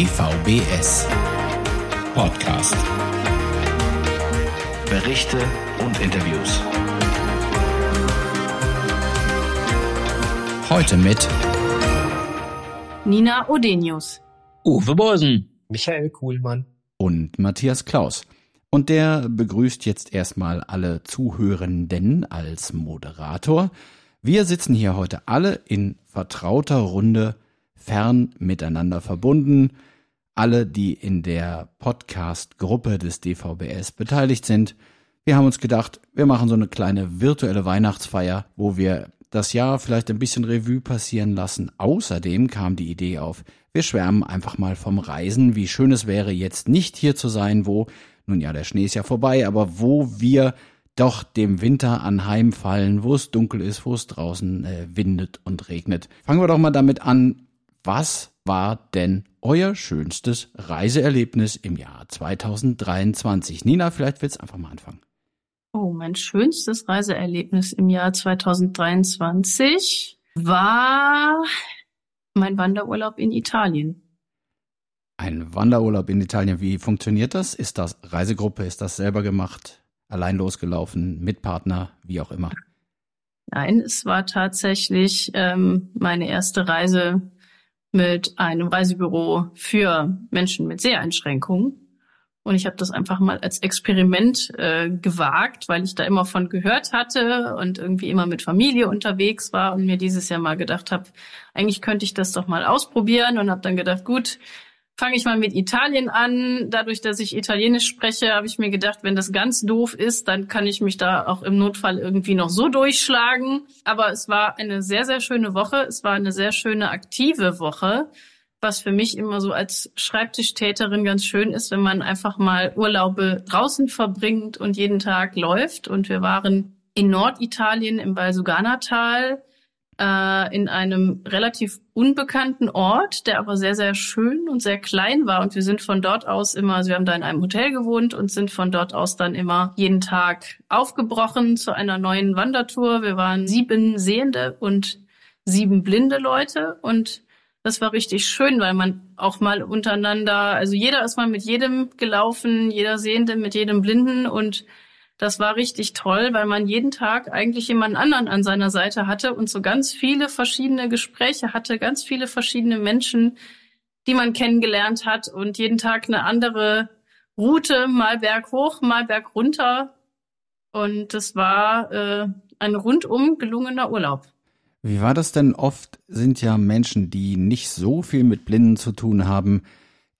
DVBS Podcast. Berichte und Interviews. Heute mit Nina Odenius, Uwe Borsen, Michael Kuhlmann und Matthias Klaus. Und der begrüßt jetzt erstmal alle Zuhörenden als Moderator. Wir sitzen hier heute alle in vertrauter Runde, fern miteinander verbunden. Alle, die in der Podcast-Gruppe des DVBS beteiligt sind. Wir haben uns gedacht, wir machen so eine kleine virtuelle Weihnachtsfeier, wo wir das Jahr vielleicht ein bisschen Revue passieren lassen. Außerdem kam die Idee auf, wir schwärmen einfach mal vom Reisen, wie schön es wäre, jetzt nicht hier zu sein, wo, nun ja, der Schnee ist ja vorbei, aber wo wir doch dem Winter anheimfallen, wo es dunkel ist, wo es draußen äh, windet und regnet. Fangen wir doch mal damit an, was war denn euer schönstes Reiseerlebnis im Jahr 2023? Nina, vielleicht willst du einfach mal anfangen. Oh, mein schönstes Reiseerlebnis im Jahr 2023 war mein Wanderurlaub in Italien. Ein Wanderurlaub in Italien, wie funktioniert das? Ist das Reisegruppe? Ist das selber gemacht? Allein losgelaufen? Mit Partner? Wie auch immer? Nein, es war tatsächlich ähm, meine erste Reise mit einem Reisebüro für Menschen mit Seheinschränkungen. Und ich habe das einfach mal als Experiment äh, gewagt, weil ich da immer von gehört hatte und irgendwie immer mit Familie unterwegs war und mir dieses Jahr mal gedacht habe, eigentlich könnte ich das doch mal ausprobieren und habe dann gedacht, gut, fange ich mal mit Italien an. Dadurch, dass ich Italienisch spreche, habe ich mir gedacht, wenn das ganz doof ist, dann kann ich mich da auch im Notfall irgendwie noch so durchschlagen. Aber es war eine sehr, sehr schöne Woche. Es war eine sehr schöne aktive Woche was für mich immer so als Schreibtischtäterin ganz schön ist, wenn man einfach mal Urlaube draußen verbringt und jeden Tag läuft. Und wir waren in Norditalien im Valsugana-Tal äh, in einem relativ unbekannten Ort, der aber sehr, sehr schön und sehr klein war. Und wir sind von dort aus immer, also wir haben da in einem Hotel gewohnt und sind von dort aus dann immer jeden Tag aufgebrochen zu einer neuen Wandertour. Wir waren sieben Sehende und sieben blinde Leute und das war richtig schön, weil man auch mal untereinander, also jeder ist mal mit jedem gelaufen, jeder Sehende mit jedem Blinden und das war richtig toll, weil man jeden Tag eigentlich jemand anderen an seiner Seite hatte und so ganz viele verschiedene Gespräche hatte, ganz viele verschiedene Menschen, die man kennengelernt hat und jeden Tag eine andere Route, mal berghoch, mal berg runter. Und das war äh, ein rundum gelungener Urlaub. Wie war das denn? Oft sind ja Menschen, die nicht so viel mit Blinden zu tun haben,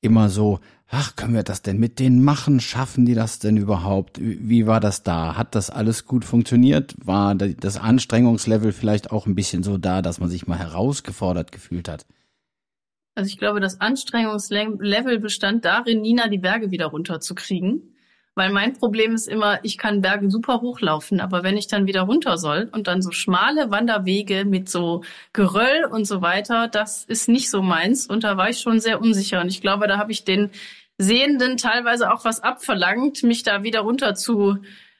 immer so, ach, können wir das denn mit denen machen? Schaffen die das denn überhaupt? Wie war das da? Hat das alles gut funktioniert? War das Anstrengungslevel vielleicht auch ein bisschen so da, dass man sich mal herausgefordert gefühlt hat? Also ich glaube, das Anstrengungslevel bestand darin, Nina die Berge wieder runterzukriegen. Weil mein Problem ist immer, ich kann Berge super hochlaufen, aber wenn ich dann wieder runter soll und dann so schmale Wanderwege mit so Geröll und so weiter, das ist nicht so meins. Und da war ich schon sehr unsicher. Und ich glaube, da habe ich den Sehenden teilweise auch was abverlangt, mich da wieder runter zu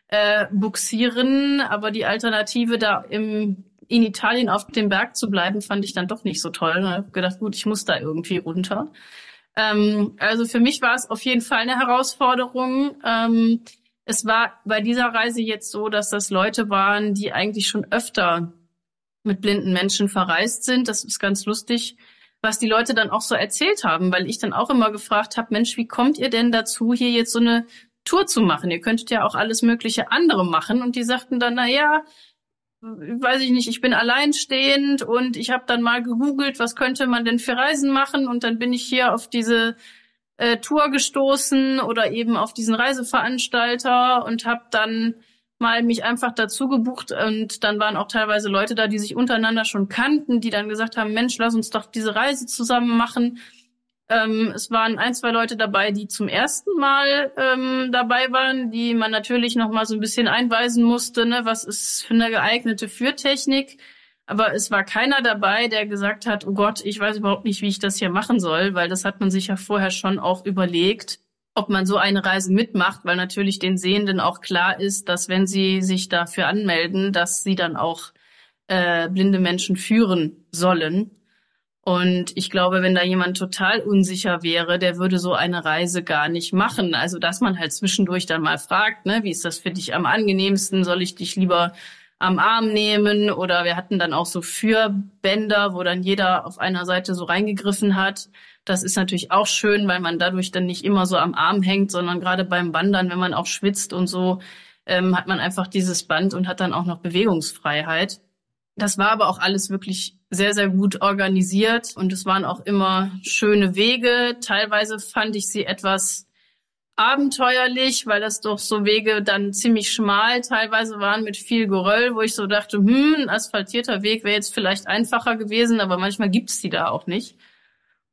äh, buxieren. Aber die Alternative da im in Italien auf dem Berg zu bleiben, fand ich dann doch nicht so toll. Ich habe gedacht, gut, ich muss da irgendwie runter. Ähm, also für mich war es auf jeden Fall eine Herausforderung. Ähm, es war bei dieser Reise jetzt so, dass das Leute waren, die eigentlich schon öfter mit blinden Menschen verreist sind. Das ist ganz lustig, was die Leute dann auch so erzählt haben, weil ich dann auch immer gefragt habe, Mensch, wie kommt ihr denn dazu, hier jetzt so eine Tour zu machen? Ihr könntet ja auch alles mögliche andere machen. Und die sagten dann, na ja, weiß ich nicht, ich bin alleinstehend und ich habe dann mal gegoogelt, was könnte man denn für Reisen machen und dann bin ich hier auf diese äh, Tour gestoßen oder eben auf diesen Reiseveranstalter und habe dann mal mich einfach dazu gebucht und dann waren auch teilweise Leute da, die sich untereinander schon kannten, die dann gesagt haben, Mensch, lass uns doch diese Reise zusammen machen. Ähm, es waren ein, zwei Leute dabei, die zum ersten Mal ähm, dabei waren, die man natürlich noch mal so ein bisschen einweisen musste, ne, was ist für eine geeignete Führtechnik. Aber es war keiner dabei, der gesagt hat, oh Gott, ich weiß überhaupt nicht, wie ich das hier machen soll, weil das hat man sich ja vorher schon auch überlegt, ob man so eine Reise mitmacht, weil natürlich den Sehenden auch klar ist, dass wenn sie sich dafür anmelden, dass sie dann auch äh, blinde Menschen führen sollen. Und ich glaube, wenn da jemand total unsicher wäre, der würde so eine Reise gar nicht machen. Also, dass man halt zwischendurch dann mal fragt, ne, wie ist das für dich am angenehmsten? Soll ich dich lieber am Arm nehmen? Oder wir hatten dann auch so Fürbänder, wo dann jeder auf einer Seite so reingegriffen hat. Das ist natürlich auch schön, weil man dadurch dann nicht immer so am Arm hängt, sondern gerade beim Wandern, wenn man auch schwitzt und so, ähm, hat man einfach dieses Band und hat dann auch noch Bewegungsfreiheit. Das war aber auch alles wirklich sehr, sehr gut organisiert und es waren auch immer schöne Wege. Teilweise fand ich sie etwas abenteuerlich, weil das doch so Wege dann ziemlich schmal teilweise waren mit viel Geröll, wo ich so dachte, hm, ein asphaltierter Weg wäre jetzt vielleicht einfacher gewesen, aber manchmal gibt's die da auch nicht.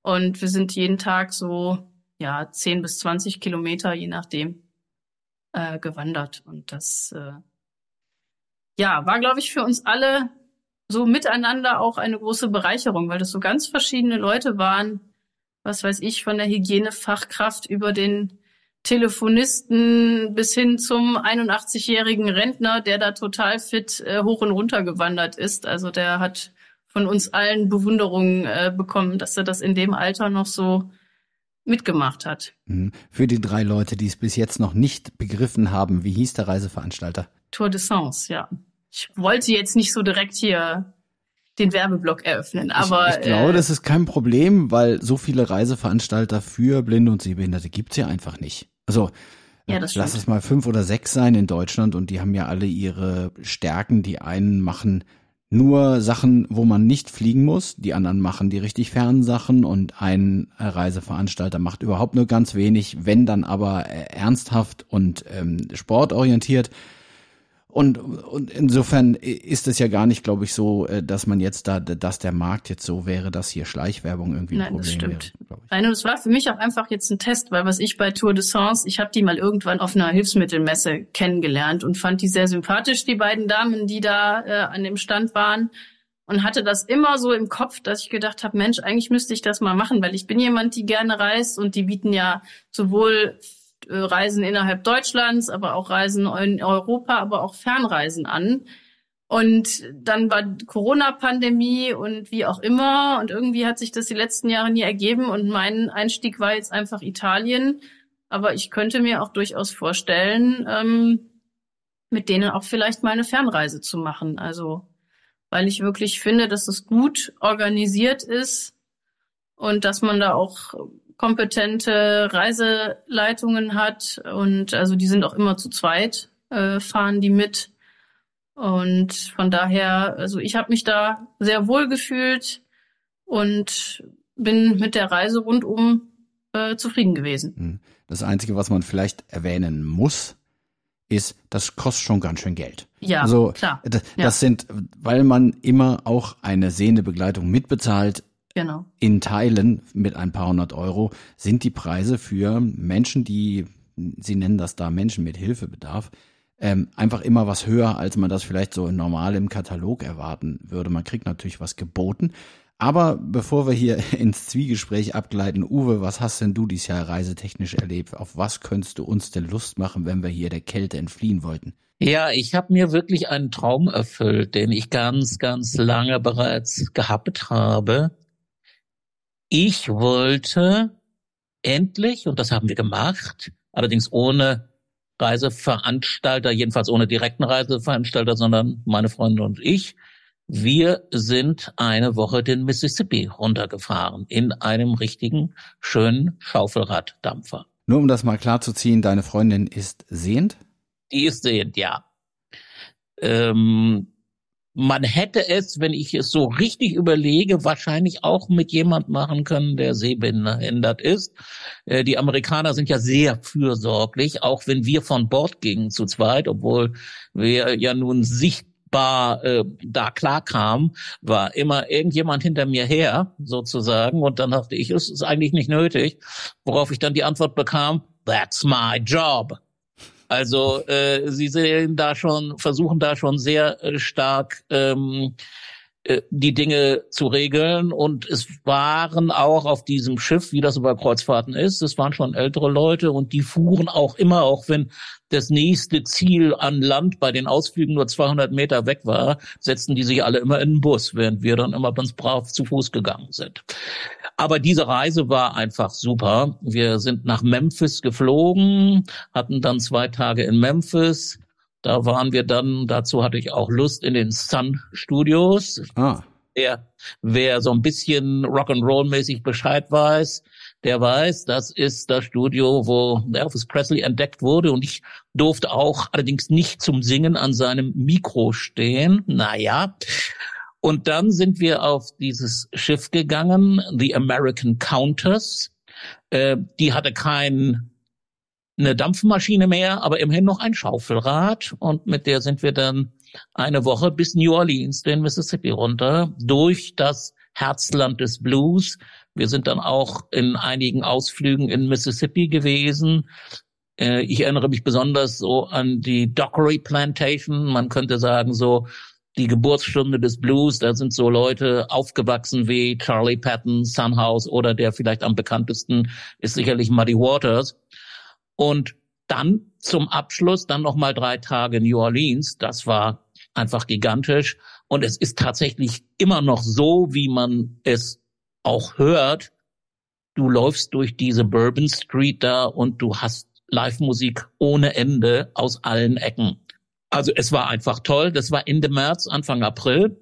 Und wir sind jeden Tag so, ja, 10 bis 20 Kilometer, je nachdem, äh, gewandert. Und das, äh, ja, war, glaube ich, für uns alle so miteinander auch eine große Bereicherung, weil das so ganz verschiedene Leute waren, was weiß ich, von der Hygienefachkraft über den Telefonisten bis hin zum 81-jährigen Rentner, der da total fit äh, hoch und runter gewandert ist. Also der hat von uns allen Bewunderung äh, bekommen, dass er das in dem Alter noch so mitgemacht hat. Mhm. Für die drei Leute, die es bis jetzt noch nicht begriffen haben, wie hieß der Reiseveranstalter? Tour de Sens, ja. Ich wollte jetzt nicht so direkt hier den Werbeblock eröffnen, aber ich, ich glaube, äh, das ist kein Problem, weil so viele Reiseveranstalter für Blinde und Sehbehinderte gibt's ja einfach nicht. Also ja, das lass es mal fünf oder sechs sein in Deutschland und die haben ja alle ihre Stärken. Die einen machen nur Sachen, wo man nicht fliegen muss, die anderen machen die richtig fernen Sachen und ein Reiseveranstalter macht überhaupt nur ganz wenig, wenn dann aber äh, ernsthaft und ähm, sportorientiert. Und, und insofern ist es ja gar nicht, glaube ich, so, äh, dass man jetzt da, dass der Markt jetzt so wäre, dass hier Schleichwerbung irgendwie ein Nein, Problem das stimmt. wäre. Nein, und es war für mich auch einfach jetzt ein Test, weil was ich bei Tour de Sens, ich habe die mal irgendwann auf einer Hilfsmittelmesse kennengelernt und fand die sehr sympathisch, die beiden Damen, die da äh, an dem Stand waren. Und hatte das immer so im Kopf, dass ich gedacht habe, Mensch, eigentlich müsste ich das mal machen, weil ich bin jemand, die gerne reist und die bieten ja sowohl Reisen innerhalb Deutschlands, aber auch Reisen in Europa, aber auch Fernreisen an. Und dann war Corona-Pandemie und wie auch immer. Und irgendwie hat sich das die letzten Jahre nie ergeben. Und mein Einstieg war jetzt einfach Italien. Aber ich könnte mir auch durchaus vorstellen, ähm, mit denen auch vielleicht mal eine Fernreise zu machen. Also, weil ich wirklich finde, dass es gut organisiert ist und dass man da auch kompetente Reiseleitungen hat und also die sind auch immer zu zweit, äh, fahren die mit. Und von daher, also ich habe mich da sehr wohl gefühlt und bin mit der Reise rundum äh, zufrieden gewesen. Hm. Das Einzige, was man vielleicht erwähnen muss, ist, das kostet schon ganz schön Geld. Ja, also, klar. Das, Ja. das sind, weil man immer auch eine sehende Begleitung mitbezahlt, Genau. in Teilen mit ein paar hundert Euro sind die Preise für Menschen, die, sie nennen das da Menschen mit Hilfebedarf, ähm, einfach immer was höher, als man das vielleicht so normal im Katalog erwarten würde. Man kriegt natürlich was geboten. Aber bevor wir hier ins Zwiegespräch abgleiten, Uwe, was hast denn du dieses Jahr reisetechnisch erlebt? Auf was könntest du uns denn Lust machen, wenn wir hier der Kälte entfliehen wollten? Ja, ich habe mir wirklich einen Traum erfüllt, den ich ganz, ganz lange bereits gehabt habe. Ich wollte endlich, und das haben wir gemacht, allerdings ohne Reiseveranstalter, jedenfalls ohne direkten Reiseveranstalter, sondern meine Freunde und ich, wir sind eine Woche den Mississippi runtergefahren in einem richtigen, schönen Schaufelraddampfer. Nur um das mal klar zu ziehen, deine Freundin ist sehend? Die ist sehend, ja. Ähm, man hätte es, wenn ich es so richtig überlege, wahrscheinlich auch mit jemand machen können, der sehbehindert ist. Äh, die Amerikaner sind ja sehr fürsorglich, auch wenn wir von Bord gingen zu zweit, obwohl wir ja nun sichtbar äh, da klar kamen, war immer irgendjemand hinter mir her, sozusagen. Und dann dachte ich, es ist eigentlich nicht nötig. Worauf ich dann die Antwort bekam, that's my job. Also äh, sie sehen da schon, versuchen da schon sehr äh, stark ähm, äh, die Dinge zu regeln. Und es waren auch auf diesem Schiff, wie das bei Kreuzfahrten ist, es waren schon ältere Leute und die fuhren auch immer, auch wenn das nächste Ziel an Land bei den Ausflügen nur 200 Meter weg war, setzten die sich alle immer in den Bus, während wir dann immer ganz brav zu Fuß gegangen sind. Aber diese Reise war einfach super. Wir sind nach Memphis geflogen, hatten dann zwei Tage in Memphis, da waren wir dann, dazu hatte ich auch Lust in den Sun Studios. Ah. Wer, wer so ein bisschen Rock'n'Roll-mäßig Bescheid weiß, der weiß, das ist das Studio, wo Elvis Presley entdeckt wurde und ich durfte auch allerdings nicht zum Singen an seinem Mikro stehen. Naja. Und dann sind wir auf dieses Schiff gegangen, The American Countess. Äh, die hatte kein eine Dampfmaschine mehr, aber immerhin noch ein Schaufelrad. Und mit der sind wir dann eine Woche bis New Orleans, den Mississippi runter, durch das Herzland des Blues. Wir sind dann auch in einigen Ausflügen in Mississippi gewesen. Äh, ich erinnere mich besonders so an die Dockery Plantation. Man könnte sagen so die Geburtsstunde des Blues. Da sind so Leute aufgewachsen wie Charlie Patton, Sunhouse oder der vielleicht am bekanntesten ist sicherlich Muddy Waters. Und dann zum Abschluss dann noch mal drei Tage New Orleans. Das war einfach gigantisch. Und es ist tatsächlich immer noch so, wie man es auch hört. Du läufst durch diese Bourbon Street da und du hast Live-Musik ohne Ende aus allen Ecken. Also es war einfach toll. Das war Ende März, Anfang April.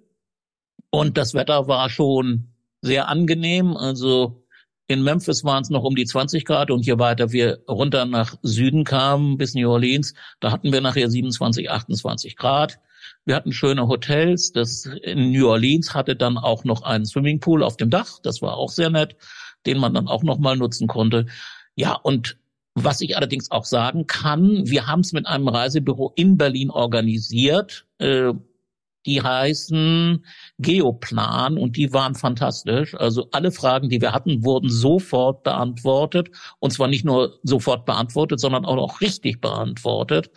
Und das Wetter war schon sehr angenehm. Also in Memphis waren es noch um die 20 Grad und je weiter wir runter nach Süden kamen, bis New Orleans, da hatten wir nachher 27, 28 Grad. Wir hatten schöne Hotels. Das in New Orleans hatte dann auch noch einen Swimmingpool auf dem Dach. Das war auch sehr nett, den man dann auch noch mal nutzen konnte. Ja, und was ich allerdings auch sagen kann, wir haben es mit einem Reisebüro in Berlin organisiert. Äh, die heißen Geoplan und die waren fantastisch. Also alle Fragen, die wir hatten, wurden sofort beantwortet und zwar nicht nur sofort beantwortet, sondern auch noch richtig beantwortet.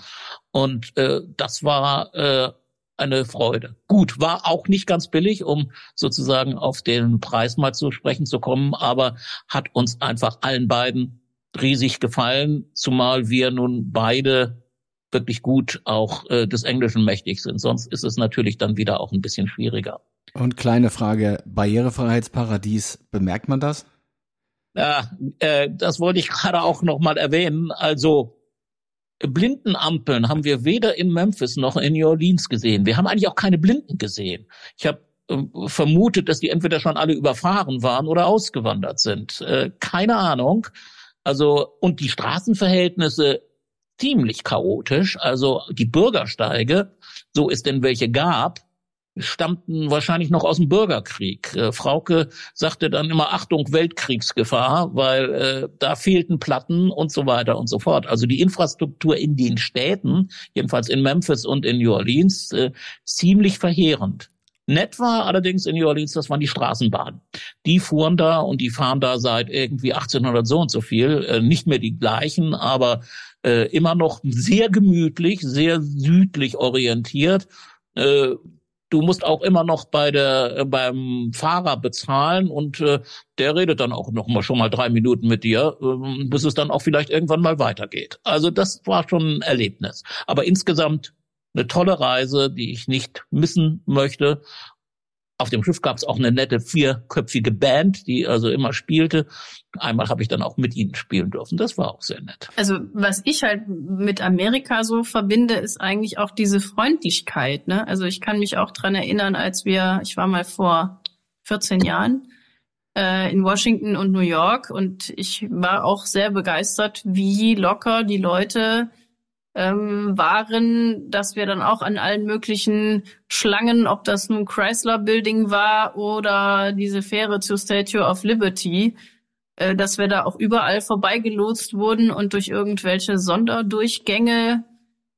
Und äh, das war äh, eine Freude. Gut, war auch nicht ganz billig, um sozusagen auf den Preis mal zu sprechen zu kommen, aber hat uns einfach allen beiden riesig gefallen, zumal wir nun beide wirklich gut auch äh, des Englischen mächtig sind. Sonst ist es natürlich dann wieder auch ein bisschen schwieriger. Und kleine Frage, Barrierefreiheitsparadies, bemerkt man das? Ja, äh, das wollte ich gerade auch noch mal erwähnen. Also Blindenampeln haben wir weder in Memphis noch in New Orleans gesehen. Wir haben eigentlich auch keine Blinden gesehen. Ich habe äh, vermutet, dass die entweder schon alle überfahren waren oder ausgewandert sind. Äh, keine Ahnung. Also und die Straßenverhältnisse ziemlich chaotisch. Also die Bürgersteige, so es denn welche gab, stammten wahrscheinlich noch aus dem Bürgerkrieg. Äh, Frauke sagte dann immer Achtung Weltkriegsgefahr, weil äh, da fehlten Platten und so weiter und so fort. Also die Infrastruktur in den Städten, jedenfalls in Memphis und in New Orleans, äh, ziemlich verheerend. Nett war allerdings in New Orleans, das waren die Straßenbahnen. Die fuhren da und die fahren da seit irgendwie 1800 so und so viel. Äh, nicht mehr die gleichen, aber äh, immer noch sehr gemütlich, sehr südlich orientiert. Äh, du musst auch immer noch bei der äh, beim Fahrer bezahlen und äh, der redet dann auch noch mal schon mal drei Minuten mit dir, äh, bis es dann auch vielleicht irgendwann mal weitergeht. Also das war schon ein Erlebnis. Aber insgesamt eine tolle Reise, die ich nicht missen möchte. Auf dem Schiff gab es auch eine nette vierköpfige Band, die also immer spielte. Einmal habe ich dann auch mit ihnen spielen dürfen. Das war auch sehr nett. Also was ich halt mit Amerika so verbinde, ist eigentlich auch diese Freundlichkeit. Ne? Also ich kann mich auch dran erinnern, als wir, ich war mal vor 14 Jahren äh, in Washington und New York und ich war auch sehr begeistert, wie locker die Leute ähm, waren, dass wir dann auch an allen möglichen Schlangen, ob das nun Chrysler Building war oder diese Fähre zur Statue of Liberty, äh, dass wir da auch überall vorbeigelotst wurden und durch irgendwelche Sonderdurchgänge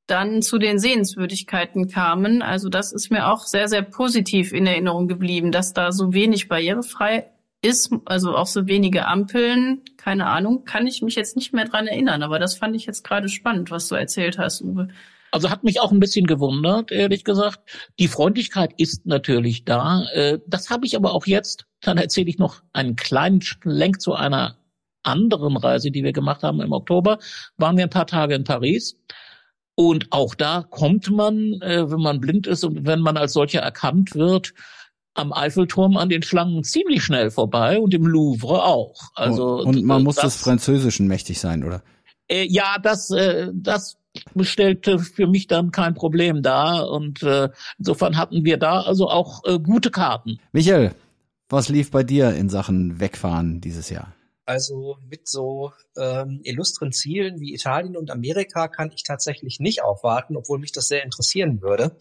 dann zu den Sehenswürdigkeiten kamen. Also das ist mir auch sehr, sehr positiv in Erinnerung geblieben, dass da so wenig barrierefrei ist, also auch so wenige Ampeln, keine Ahnung, kann ich mich jetzt nicht mehr dran erinnern, aber das fand ich jetzt gerade spannend, was du erzählt hast, Uwe. Also hat mich auch ein bisschen gewundert, ehrlich gesagt. Die Freundlichkeit ist natürlich da. Äh, das habe ich aber auch jetzt. Dann erzähle ich noch einen kleinen Schlenk zu einer anderen Reise, die wir gemacht haben im Oktober. Waren wir ein paar Tage in Paris. Und auch da kommt man, äh, wenn man blind ist und wenn man als solcher erkannt wird, am Eiffelturm an den Schlangen ziemlich schnell vorbei und im Louvre auch. Also und man muss das, des Französischen mächtig sein, oder? Äh, ja, das, äh, das stellte für mich dann kein Problem dar und äh, insofern hatten wir da also auch äh, gute Karten. Michael, was lief bei dir in Sachen Wegfahren dieses Jahr? Also mit so ähm, illustren Zielen wie Italien und Amerika kann ich tatsächlich nicht aufwarten, obwohl mich das sehr interessieren würde.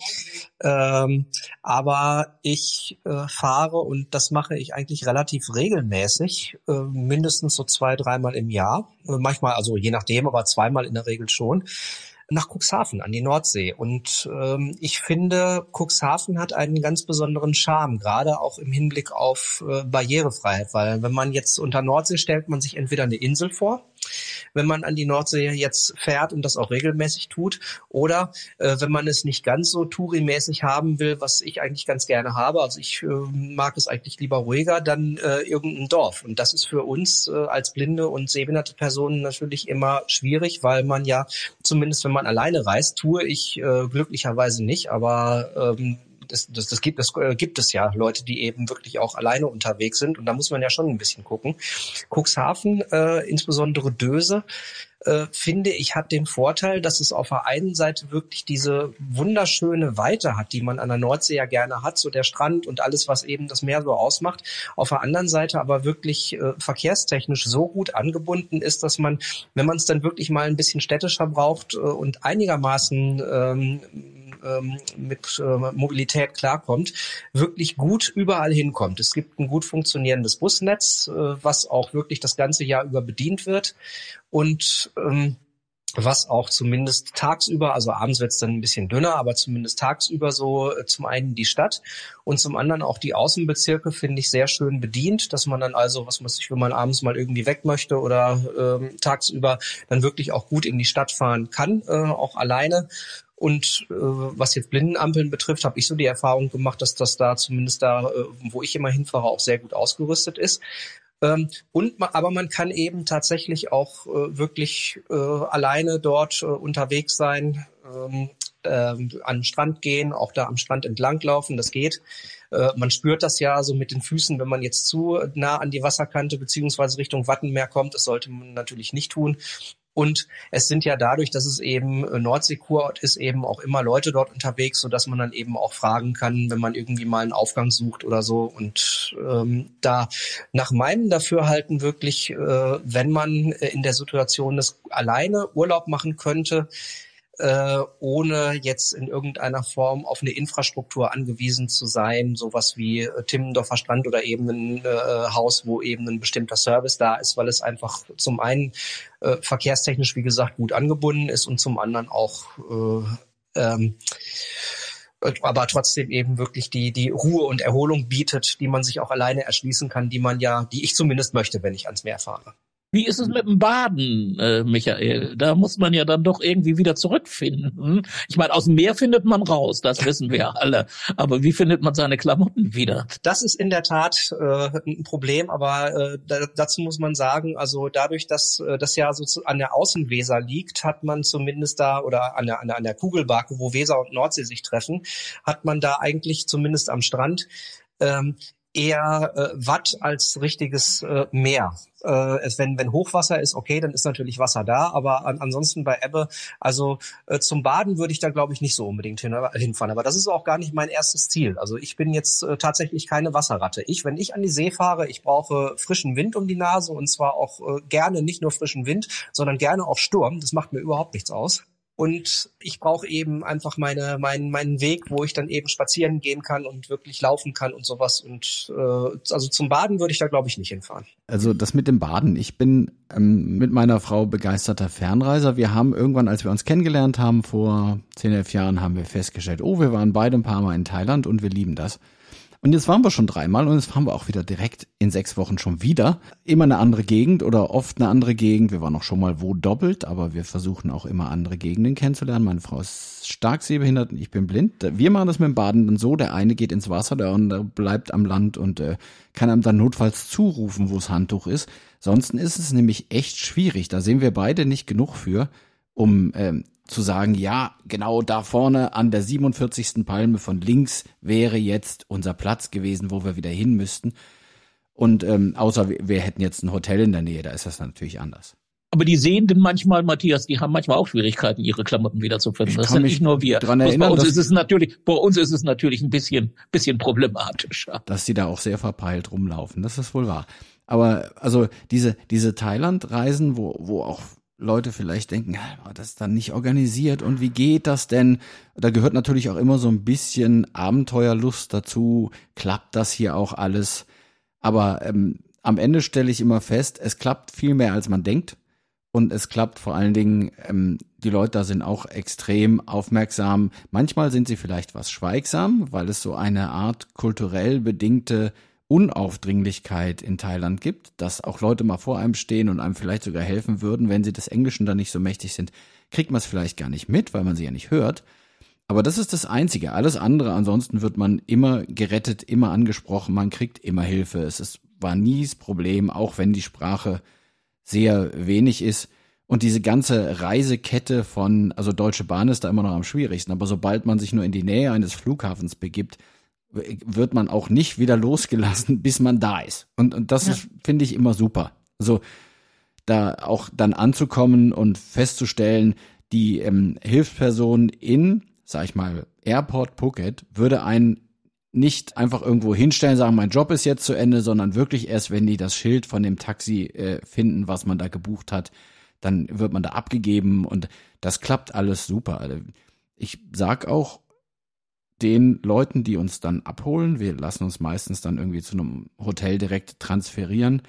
Ähm, aber ich äh, fahre und das mache ich eigentlich relativ regelmäßig, äh, mindestens so zwei, dreimal im Jahr. Äh, manchmal, also je nachdem, aber zweimal in der Regel schon nach Cuxhaven an die Nordsee. Und ähm, ich finde, Cuxhaven hat einen ganz besonderen Charme, gerade auch im Hinblick auf äh, Barrierefreiheit, weil wenn man jetzt unter Nordsee stellt man sich entweder eine Insel vor, wenn man an die Nordsee jetzt fährt und das auch regelmäßig tut. Oder äh, wenn man es nicht ganz so Touri-mäßig haben will, was ich eigentlich ganz gerne habe, also ich äh, mag es eigentlich lieber ruhiger, dann äh, irgendein Dorf. Und das ist für uns äh, als blinde und sehbehinderte Personen natürlich immer schwierig, weil man ja, zumindest wenn man alleine reist, tue ich äh, glücklicherweise nicht, aber ähm, das, das, das, gibt, das äh, gibt es ja Leute, die eben wirklich auch alleine unterwegs sind. Und da muss man ja schon ein bisschen gucken. Cuxhaven, äh, insbesondere Döse, äh, finde ich, hat den Vorteil, dass es auf der einen Seite wirklich diese wunderschöne Weite hat, die man an der Nordsee ja gerne hat, so der Strand und alles, was eben das Meer so ausmacht. Auf der anderen Seite aber wirklich äh, verkehrstechnisch so gut angebunden ist, dass man, wenn man es dann wirklich mal ein bisschen städtischer braucht äh, und einigermaßen ähm, ähm, mit äh, Mobilität klarkommt, wirklich gut überall hinkommt. Es gibt ein gut funktionierendes Busnetz, äh, was auch wirklich das ganze Jahr über bedient wird und ähm, was auch zumindest tagsüber, also abends wird es dann ein bisschen dünner, aber zumindest tagsüber so äh, zum einen die Stadt und zum anderen auch die Außenbezirke finde ich sehr schön bedient, dass man dann also, was muss ich, wenn man abends mal irgendwie weg möchte oder ähm, tagsüber dann wirklich auch gut in die Stadt fahren kann, äh, auch alleine. Und äh, was jetzt Blindenampeln betrifft, habe ich so die Erfahrung gemacht, dass das da zumindest da, äh, wo ich immer hinfahre, auch sehr gut ausgerüstet ist. Ähm, und aber man kann eben tatsächlich auch äh, wirklich äh, alleine dort äh, unterwegs sein, ähm, äh, an den Strand gehen, auch da am Strand entlanglaufen, das geht. Äh, man spürt das ja so mit den Füßen, wenn man jetzt zu nah an die Wasserkante beziehungsweise Richtung Wattenmeer kommt. Das sollte man natürlich nicht tun. Und es sind ja dadurch, dass es eben äh, Nordseekurort ist, eben auch immer Leute dort unterwegs, so dass man dann eben auch fragen kann, wenn man irgendwie mal einen Aufgang sucht oder so. Und ähm, da nach meinem Dafürhalten wirklich, äh, wenn man in der Situation ist, alleine Urlaub machen könnte, äh, ohne jetzt in irgendeiner Form auf eine Infrastruktur angewiesen zu sein, sowas wie äh, Timmendorfer Strand oder eben ein äh, Haus, wo eben ein bestimmter Service da ist, weil es einfach zum einen äh, verkehrstechnisch, wie gesagt, gut angebunden ist und zum anderen auch äh, ähm, aber trotzdem eben wirklich die, die Ruhe und Erholung bietet, die man sich auch alleine erschließen kann, die man ja, die ich zumindest möchte, wenn ich ans Meer fahre. Wie ist es mit dem Baden, äh, Michael? Da muss man ja dann doch irgendwie wieder zurückfinden. Ich meine, aus dem Meer findet man raus, das wissen wir alle. Aber wie findet man seine Klamotten wieder? Das ist in der Tat äh, ein Problem, aber äh, da, dazu muss man sagen, also dadurch, dass äh, das ja so an der Außenweser liegt, hat man zumindest da oder an der, an der, an der Kugelbake, wo Weser und Nordsee sich treffen, hat man da eigentlich zumindest am Strand ähm, eher äh, Watt als richtiges äh, Meer. Äh, wenn, wenn Hochwasser ist, okay, dann ist natürlich Wasser da, aber an, ansonsten bei Ebbe, also äh, zum Baden würde ich da glaube ich nicht so unbedingt hin, hinfahren. Aber das ist auch gar nicht mein erstes Ziel. Also ich bin jetzt äh, tatsächlich keine Wasserratte. Ich, wenn ich an die See fahre, ich brauche frischen Wind um die Nase und zwar auch äh, gerne nicht nur frischen Wind, sondern gerne auch Sturm. Das macht mir überhaupt nichts aus. Und ich brauche eben einfach meine, meinen, meinen Weg, wo ich dann eben spazieren gehen kann und wirklich laufen kann und sowas. Und äh, also zum Baden würde ich da, glaube ich, nicht hinfahren. Also das mit dem Baden. Ich bin ähm, mit meiner Frau begeisterter Fernreiser. Wir haben irgendwann, als wir uns kennengelernt haben, vor zehn, elf Jahren, haben wir festgestellt, oh, wir waren beide ein paar Mal in Thailand und wir lieben das. Und jetzt waren wir schon dreimal und jetzt fahren wir auch wieder direkt in sechs Wochen schon wieder. Immer eine andere Gegend oder oft eine andere Gegend. Wir waren auch schon mal wo doppelt, aber wir versuchen auch immer andere Gegenden kennenzulernen. Meine Frau ist stark sehbehindert und ich bin blind. Wir machen das mit dem Baden dann so, der eine geht ins Wasser, der andere bleibt am Land und äh, kann einem dann notfalls zurufen, wo das Handtuch ist. Sonst ist es nämlich echt schwierig. Da sehen wir beide nicht genug für, um ähm, zu sagen, ja, genau da vorne an der 47. Palme von links wäre jetzt unser Platz gewesen, wo wir wieder hin müssten. Und ähm, außer wir, wir hätten jetzt ein Hotel in der Nähe, da ist das natürlich anders. Aber die Sehenden manchmal, Matthias, die haben manchmal auch Schwierigkeiten, ihre Klamotten wiederzufinden. Das sind nicht nur wir. Dran erinnern, bei uns ist es natürlich, bei uns ist es natürlich ein bisschen, bisschen problematischer. Dass sie da auch sehr verpeilt rumlaufen. Das ist wohl wahr. Aber also diese diese Thailand-Reisen, wo wo auch Leute vielleicht denken, das ist dann nicht organisiert und wie geht das denn? Da gehört natürlich auch immer so ein bisschen Abenteuerlust dazu. Klappt das hier auch alles? Aber ähm, am Ende stelle ich immer fest, es klappt viel mehr als man denkt. Und es klappt vor allen Dingen, ähm, die Leute da sind auch extrem aufmerksam. Manchmal sind sie vielleicht was schweigsam, weil es so eine Art kulturell bedingte Unaufdringlichkeit in Thailand gibt, dass auch Leute mal vor einem stehen und einem vielleicht sogar helfen würden, wenn sie des Englischen dann nicht so mächtig sind, kriegt man es vielleicht gar nicht mit, weil man sie ja nicht hört. Aber das ist das Einzige. Alles andere, ansonsten wird man immer gerettet, immer angesprochen, man kriegt immer Hilfe. Es ist, war nie das Problem, auch wenn die Sprache sehr wenig ist. Und diese ganze Reisekette von, also Deutsche Bahn ist da immer noch am schwierigsten, aber sobald man sich nur in die Nähe eines Flughafens begibt, wird man auch nicht wieder losgelassen, bis man da ist. Und, und das ja. finde ich immer super. Also da auch dann anzukommen und festzustellen, die ähm, Hilfsperson in, sag ich mal, Airport Phuket würde einen nicht einfach irgendwo hinstellen, sagen, mein Job ist jetzt zu Ende, sondern wirklich erst, wenn die das Schild von dem Taxi äh, finden, was man da gebucht hat, dann wird man da abgegeben und das klappt alles super. Also ich sag auch den Leuten, die uns dann abholen, wir lassen uns meistens dann irgendwie zu einem Hotel direkt transferieren,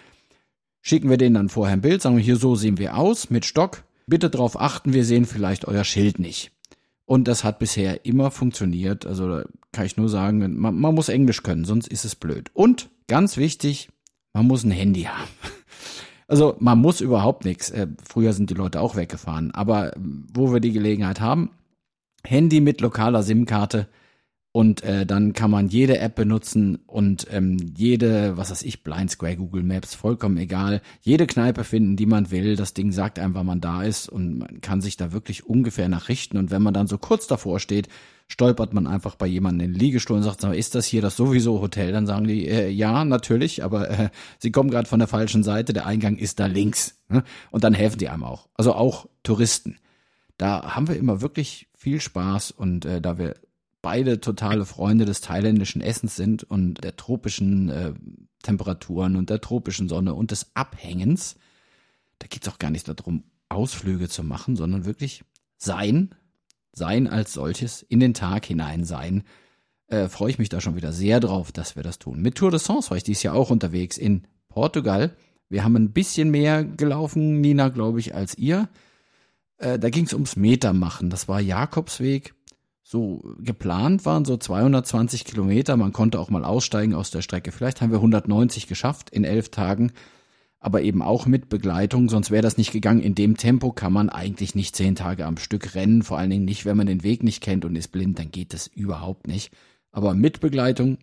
schicken wir denen dann vorher ein Bild, sagen wir, hier so sehen wir aus mit Stock. Bitte darauf achten, wir sehen vielleicht euer Schild nicht. Und das hat bisher immer funktioniert. Also da kann ich nur sagen, man, man muss Englisch können, sonst ist es blöd. Und ganz wichtig, man muss ein Handy haben. Also man muss überhaupt nichts. Äh, früher sind die Leute auch weggefahren. Aber wo wir die Gelegenheit haben, Handy mit lokaler SIM-Karte, und äh, dann kann man jede App benutzen und ähm, jede, was weiß ich, Blind Square, Google Maps, vollkommen egal, jede Kneipe finden, die man will. Das Ding sagt einem, wann man da ist und man kann sich da wirklich ungefähr nachrichten. Und wenn man dann so kurz davor steht, stolpert man einfach bei jemandem in den Liegestuhl und sagt, ist das hier das sowieso Hotel? Dann sagen die, äh, ja, natürlich, aber äh, sie kommen gerade von der falschen Seite, der Eingang ist da links. Ne? Und dann helfen die einem auch. Also auch Touristen. Da haben wir immer wirklich viel Spaß und äh, da wir beide totale Freunde des thailändischen Essens sind und der tropischen äh, Temperaturen und der tropischen Sonne und des Abhängens. Da geht es auch gar nicht darum, Ausflüge zu machen, sondern wirklich sein, sein als solches, in den Tag hinein sein. Äh, Freue ich mich da schon wieder sehr drauf, dass wir das tun. Mit Tour de France war ich dieses Jahr auch unterwegs in Portugal. Wir haben ein bisschen mehr gelaufen, Nina, glaube ich, als ihr. Äh, da ging es ums Metermachen. Das war Jakobsweg so geplant waren, so 220 Kilometer. Man konnte auch mal aussteigen aus der Strecke. Vielleicht haben wir 190 geschafft in elf Tagen, aber eben auch mit Begleitung, sonst wäre das nicht gegangen. In dem Tempo kann man eigentlich nicht zehn Tage am Stück rennen, vor allen Dingen nicht, wenn man den Weg nicht kennt und ist blind, dann geht das überhaupt nicht. Aber mit Begleitung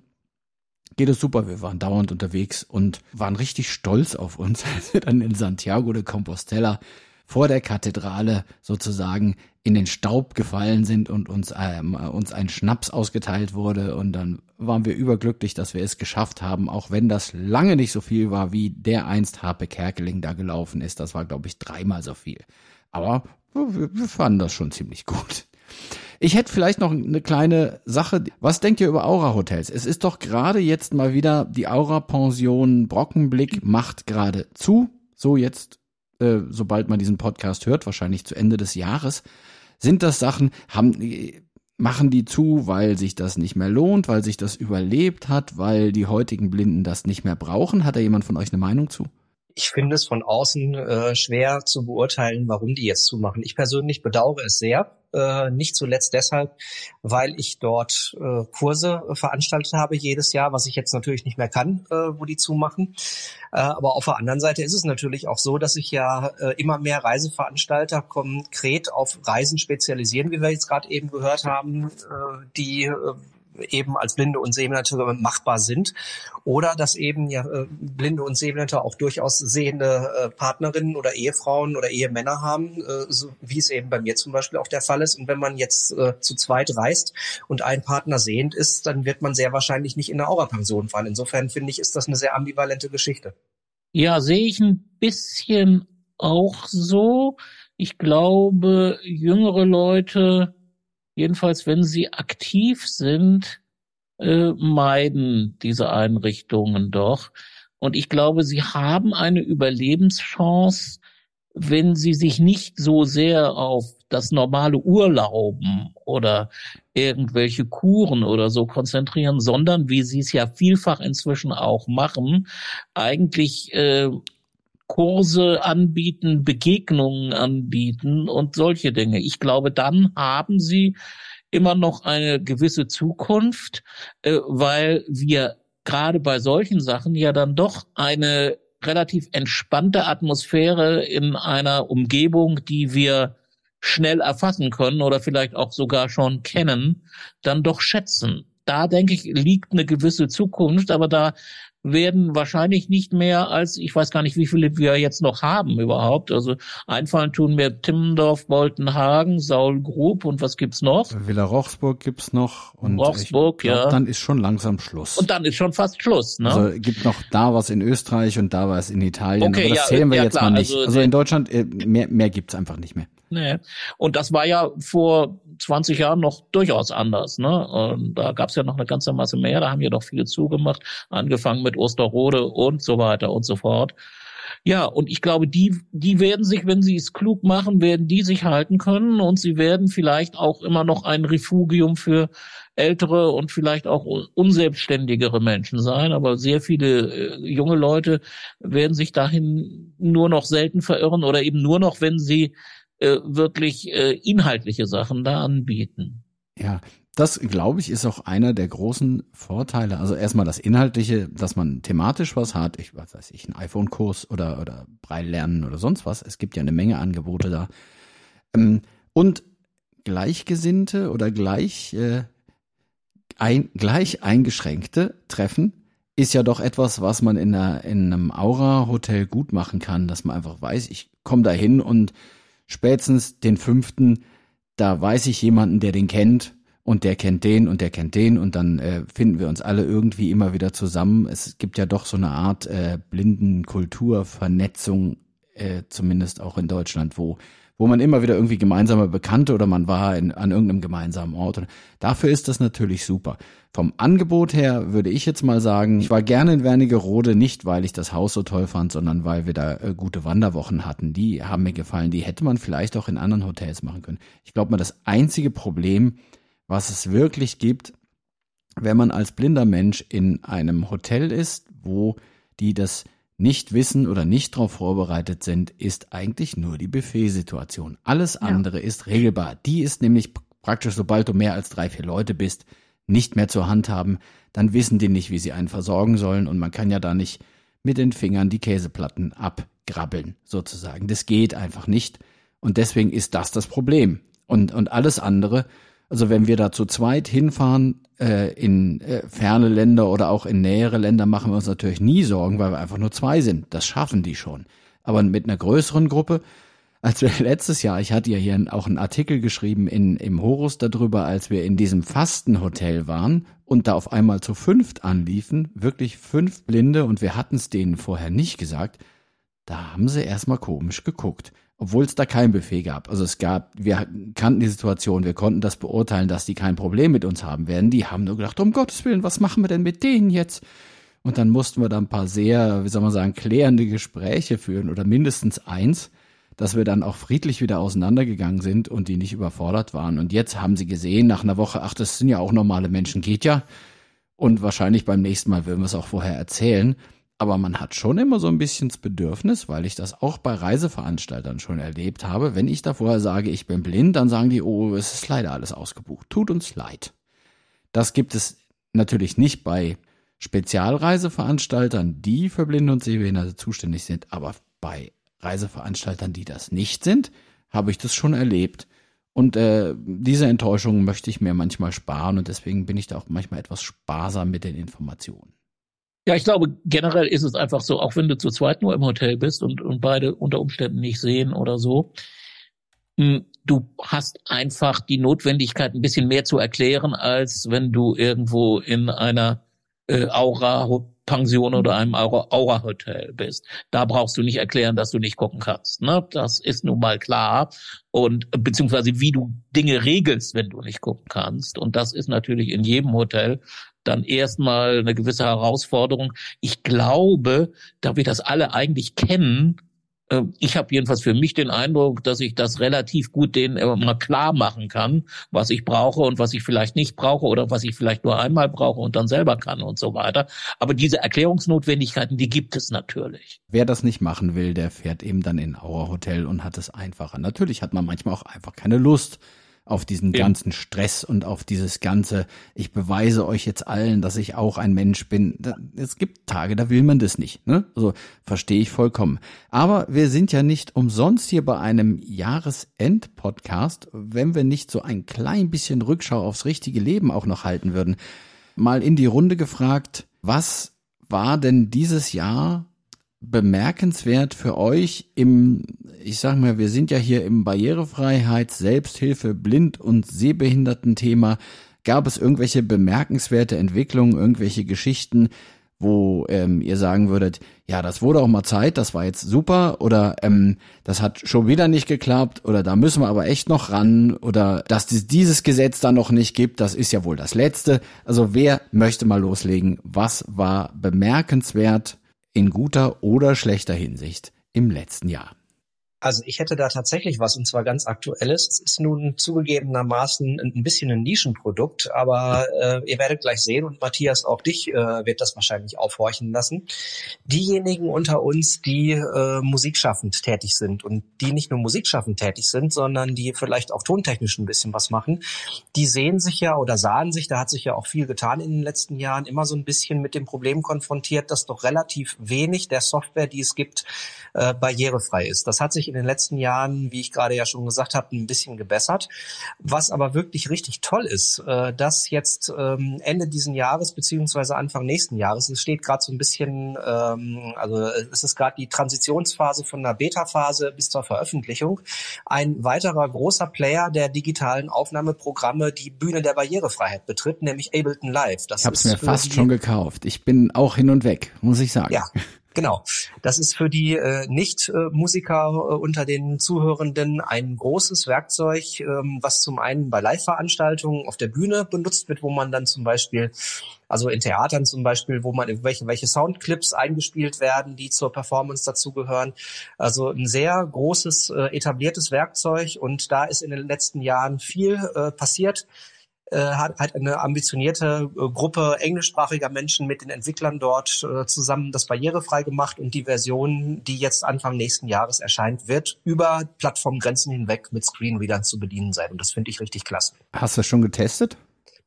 geht es super. Wir waren dauernd unterwegs und waren richtig stolz auf uns, als wir dann in Santiago de Compostela vor der Kathedrale sozusagen in den Staub gefallen sind und uns, ähm, uns ein Schnaps ausgeteilt wurde. Und dann waren wir überglücklich, dass wir es geschafft haben, auch wenn das lange nicht so viel war, wie der einst Harpe Kerkeling da gelaufen ist. Das war, glaube ich, dreimal so viel. Aber wir, wir fanden das schon ziemlich gut. Ich hätte vielleicht noch eine kleine Sache. Was denkt ihr über Aura-Hotels? Es ist doch gerade jetzt mal wieder die Aura-Pension Brockenblick macht gerade zu. So jetzt äh, sobald man diesen Podcast hört, wahrscheinlich zu Ende des Jahres, sind das Sachen, haben, machen die zu, weil sich das nicht mehr lohnt, weil sich das überlebt hat, weil die heutigen Blinden das nicht mehr brauchen? Hat da jemand von euch eine Meinung zu? Ich finde es von außen äh, schwer zu beurteilen, warum die jetzt zumachen. Ich persönlich bedauere es sehr. Äh, nicht zuletzt deshalb, weil ich dort äh, Kurse veranstaltet habe jedes Jahr, was ich jetzt natürlich nicht mehr kann, äh, wo die zumachen. Äh, aber auf der anderen Seite ist es natürlich auch so, dass sich ja äh, immer mehr Reiseveranstalter konkret auf Reisen spezialisieren, wie wir jetzt gerade eben gehört haben, äh, die äh, eben als Blinde und Sehbehinderte machbar sind. Oder dass eben ja äh, Blinde und Sehbehinderte auch durchaus sehende äh, Partnerinnen oder Ehefrauen oder Ehemänner haben, äh, so wie es eben bei mir zum Beispiel auch der Fall ist. Und wenn man jetzt zu zweit reist und ein Partner sehend ist, dann wird man sehr wahrscheinlich nicht in eine Aura-Pension fahren. Insofern finde ich, ist das eine sehr ambivalente Geschichte. Ja, sehe ich ein bisschen auch so. Ich glaube, jüngere Leute jedenfalls wenn sie aktiv sind, äh, meiden diese Einrichtungen doch. Und ich glaube, sie haben eine Überlebenschance, wenn sie sich nicht so sehr auf das normale Urlauben oder irgendwelche Kuren oder so konzentrieren, sondern wie sie es ja vielfach inzwischen auch machen, eigentlich äh, Kurse anbieten, Begegnungen anbieten und solche Dinge. Ich glaube, dann haben sie immer noch eine gewisse Zukunft, äh, weil wir gerade bei solchen Sachen ja dann doch eine relativ entspannte Atmosphäre in einer Umgebung, die wir schnell erfassen können oder vielleicht auch sogar schon kennen, dann doch schätzen. Da denke ich, liegt eine gewisse Zukunft, aber da werden wahrscheinlich nicht mehr als, ich weiß gar nicht, wie viele wir jetzt noch haben überhaupt. Also einfallen tun mir Timmendorf, Boltenhagen, Saul Grub und was gibt's noch? Villa Rochsburg gibt's noch. Und Rochsburg, glaub, ja. Dann ist schon langsam Schluss. Und dann ist schon fast Schluss, ne? Also gibt noch da was in Österreich und da was in Italien. Okay, aber das ja, zählen wir ja, jetzt klar, mal nicht. Also, also in Deutschland, äh, mehr, mehr gibt's einfach nicht mehr. Nee. Und das war ja vor 20 Jahren noch durchaus anders. Ne? Und da gab es ja noch eine ganze Masse mehr. Da haben ja doch viele zugemacht, angefangen mit Osterrode und so weiter und so fort. Ja, und ich glaube, die, die werden sich, wenn sie es klug machen, werden die sich halten können und sie werden vielleicht auch immer noch ein Refugium für ältere und vielleicht auch unselbstständigere Menschen sein. Aber sehr viele äh, junge Leute werden sich dahin nur noch selten verirren oder eben nur noch, wenn sie äh, wirklich äh, inhaltliche Sachen da anbieten. Ja, das glaube ich ist auch einer der großen Vorteile. Also erstmal das Inhaltliche, dass man thematisch was hat. Ich was weiß ich, ein iPhone-Kurs oder oder Braille lernen oder sonst was. Es gibt ja eine Menge Angebote da. Ähm, und Gleichgesinnte oder gleich äh, ein, gleich eingeschränkte Treffen ist ja doch etwas, was man in, einer, in einem Aura-Hotel gut machen kann, dass man einfach weiß, ich komme da hin und spätestens den fünften, da weiß ich jemanden, der den kennt und der kennt den und der kennt den und dann äh, finden wir uns alle irgendwie immer wieder zusammen. Es gibt ja doch so eine Art äh, Blindenkulturvernetzung, äh, zumindest auch in Deutschland, wo wo man immer wieder irgendwie gemeinsame Bekannte oder man war in, an irgendeinem gemeinsamen Ort. Dafür ist das natürlich super. Vom Angebot her würde ich jetzt mal sagen, ich war gerne in Wernigerode, nicht weil ich das Haus so toll fand, sondern weil wir da äh, gute Wanderwochen hatten. Die haben mir gefallen. Die hätte man vielleicht auch in anderen Hotels machen können. Ich glaube mal, das einzige Problem, was es wirklich gibt, wenn man als blinder Mensch in einem Hotel ist, wo die das nicht wissen oder nicht darauf vorbereitet sind, ist eigentlich nur die Buffetsituation. Alles andere ja. ist regelbar. Die ist nämlich praktisch, sobald du mehr als drei, vier Leute bist, nicht mehr zur Hand haben. Dann wissen die nicht, wie sie einen versorgen sollen und man kann ja da nicht mit den Fingern die Käseplatten abgrabbeln, sozusagen. Das geht einfach nicht. Und deswegen ist das das Problem. Und, und alles andere also wenn wir da zu zweit hinfahren äh, in äh, ferne Länder oder auch in nähere Länder, machen wir uns natürlich nie Sorgen, weil wir einfach nur zwei sind. Das schaffen die schon. Aber mit einer größeren Gruppe, als wir letztes Jahr, ich hatte ja hier auch einen Artikel geschrieben in, im Horus darüber, als wir in diesem Fastenhotel waren und da auf einmal zu fünft anliefen, wirklich fünf Blinde und wir hatten es denen vorher nicht gesagt, da haben sie erstmal komisch geguckt obwohl es da kein Buffet gab. Also es gab, wir kannten die Situation, wir konnten das beurteilen, dass die kein Problem mit uns haben werden. Die haben nur gedacht, um Gottes Willen, was machen wir denn mit denen jetzt? Und dann mussten wir da ein paar sehr, wie soll man sagen, klärende Gespräche führen oder mindestens eins, dass wir dann auch friedlich wieder auseinandergegangen sind und die nicht überfordert waren. Und jetzt haben sie gesehen, nach einer Woche, ach, das sind ja auch normale Menschen, geht ja. Und wahrscheinlich beim nächsten Mal würden wir es auch vorher erzählen. Aber man hat schon immer so ein bisschen das Bedürfnis, weil ich das auch bei Reiseveranstaltern schon erlebt habe. Wenn ich da vorher sage, ich bin blind, dann sagen die, oh, es ist leider alles ausgebucht. Tut uns leid. Das gibt es natürlich nicht bei Spezialreiseveranstaltern, die für Blinde und Sehbehinderte zuständig sind, aber bei Reiseveranstaltern, die das nicht sind, habe ich das schon erlebt. Und äh, diese Enttäuschung möchte ich mir manchmal sparen und deswegen bin ich da auch manchmal etwas sparsam mit den Informationen. Ja, ich glaube, generell ist es einfach so, auch wenn du zu zweit nur im Hotel bist und, und beide unter Umständen nicht sehen oder so, hm, du hast einfach die Notwendigkeit, ein bisschen mehr zu erklären, als wenn du irgendwo in einer äh, Aura-Pension oder einem Aura-Hotel bist. Da brauchst du nicht erklären, dass du nicht gucken kannst. Ne? Das ist nun mal klar. Und beziehungsweise wie du Dinge regelst, wenn du nicht gucken kannst. Und das ist natürlich in jedem Hotel dann erstmal eine gewisse Herausforderung. Ich glaube, da wir das alle eigentlich kennen, ich habe jedenfalls für mich den Eindruck, dass ich das relativ gut denen immer klar machen kann, was ich brauche und was ich vielleicht nicht brauche oder was ich vielleicht nur einmal brauche und dann selber kann und so weiter. Aber diese Erklärungsnotwendigkeiten, die gibt es natürlich. Wer das nicht machen will, der fährt eben dann in Auer Hotel und hat es einfacher. Natürlich hat man manchmal auch einfach keine Lust auf diesen ja. ganzen Stress und auf dieses ganze, ich beweise euch jetzt allen, dass ich auch ein Mensch bin. Es gibt Tage, da will man das nicht. Ne? Also verstehe ich vollkommen. Aber wir sind ja nicht umsonst hier bei einem Jahresend-Podcast, wenn wir nicht so ein klein bisschen Rückschau aufs richtige Leben auch noch halten würden. Mal in die Runde gefragt, was war denn dieses Jahr bemerkenswert für euch im, ich sag mal, wir sind ja hier im Barrierefreiheit, Selbsthilfe, Blind- und Sehbehinderten-Thema. Gab es irgendwelche bemerkenswerte Entwicklungen, irgendwelche Geschichten, wo ähm, ihr sagen würdet, ja, das wurde auch mal Zeit, das war jetzt super oder ähm, das hat schon wieder nicht geklappt oder da müssen wir aber echt noch ran oder dass es dieses Gesetz da noch nicht gibt, das ist ja wohl das letzte. Also wer möchte mal loslegen? Was war bemerkenswert in guter oder schlechter Hinsicht im letzten Jahr. Also ich hätte da tatsächlich was und zwar ganz aktuelles. Es ist nun zugegebenermaßen ein bisschen ein Nischenprodukt, aber äh, ihr werdet gleich sehen und Matthias, auch dich äh, wird das wahrscheinlich aufhorchen lassen. Diejenigen unter uns, die äh, musikschaffend tätig sind und die nicht nur musikschaffend tätig sind, sondern die vielleicht auch tontechnisch ein bisschen was machen, die sehen sich ja oder sahen sich, da hat sich ja auch viel getan in den letzten Jahren, immer so ein bisschen mit dem Problem konfrontiert, dass doch relativ wenig der Software, die es gibt, äh, barrierefrei ist. Das hat sich in den letzten Jahren, wie ich gerade ja schon gesagt habe, ein bisschen gebessert. Was aber wirklich richtig toll ist, äh, dass jetzt ähm, Ende diesen Jahres beziehungsweise Anfang nächsten Jahres, es steht gerade so ein bisschen, ähm, also es ist gerade die Transitionsphase von der Beta-Phase bis zur Veröffentlichung, ein weiterer großer Player der digitalen Aufnahmeprogramme die Bühne der Barrierefreiheit betritt, nämlich Ableton Live. Das ich habe es mir fast schon gekauft. Ich bin auch hin und weg, muss ich sagen. Ja, Genau. Das ist für die äh, Nicht-Musiker äh, unter den Zuhörenden ein großes Werkzeug, ähm, was zum einen bei Live-Veranstaltungen auf der Bühne benutzt wird, wo man dann zum Beispiel, also in Theatern zum Beispiel, wo man welche, welche Soundclips eingespielt werden, die zur Performance dazugehören. Also ein sehr großes, äh, etabliertes Werkzeug und da ist in den letzten Jahren viel äh, passiert hat, hat eine ambitionierte äh, Gruppe englischsprachiger Menschen mit den Entwicklern dort äh, zusammen das barrierefrei gemacht und die Version, die jetzt Anfang nächsten Jahres erscheint, wird über Plattformgrenzen hinweg mit Screenreadern zu bedienen sein. Und das finde ich richtig klasse. Hast du das schon getestet?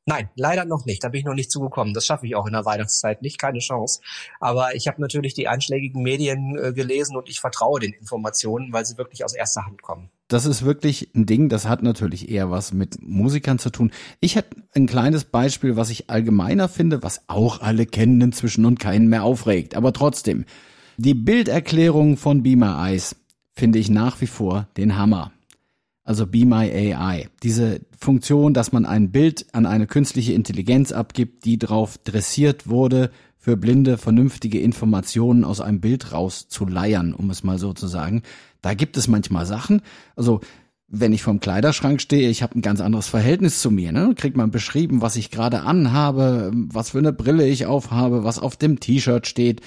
Nein, leider noch nicht. Da bin ich noch nicht zugekommen. Das schaffe ich auch in der Weihnachtszeit nicht, keine Chance. Aber ich habe natürlich die einschlägigen Medien äh, gelesen und ich vertraue den Informationen, weil sie wirklich aus erster Hand kommen. Das ist wirklich ein Ding, das hat natürlich eher was mit Musikern zu tun. Ich hätte ein kleines Beispiel, was ich allgemeiner finde, was auch alle kennen inzwischen und keinen mehr aufregt. Aber trotzdem, die Bilderklärung von Beamer Eyes finde ich nach wie vor den Hammer also Be My AI. Diese Funktion, dass man ein Bild an eine künstliche Intelligenz abgibt, die darauf dressiert wurde, für Blinde vernünftige Informationen aus einem Bild rauszuleiern, um es mal so zu sagen. Da gibt es manchmal Sachen, also wenn ich vorm Kleiderschrank stehe, ich habe ein ganz anderes Verhältnis zu mir, ne? Kriegt man beschrieben, was ich gerade anhabe, was für eine Brille ich aufhabe, was auf dem T-Shirt steht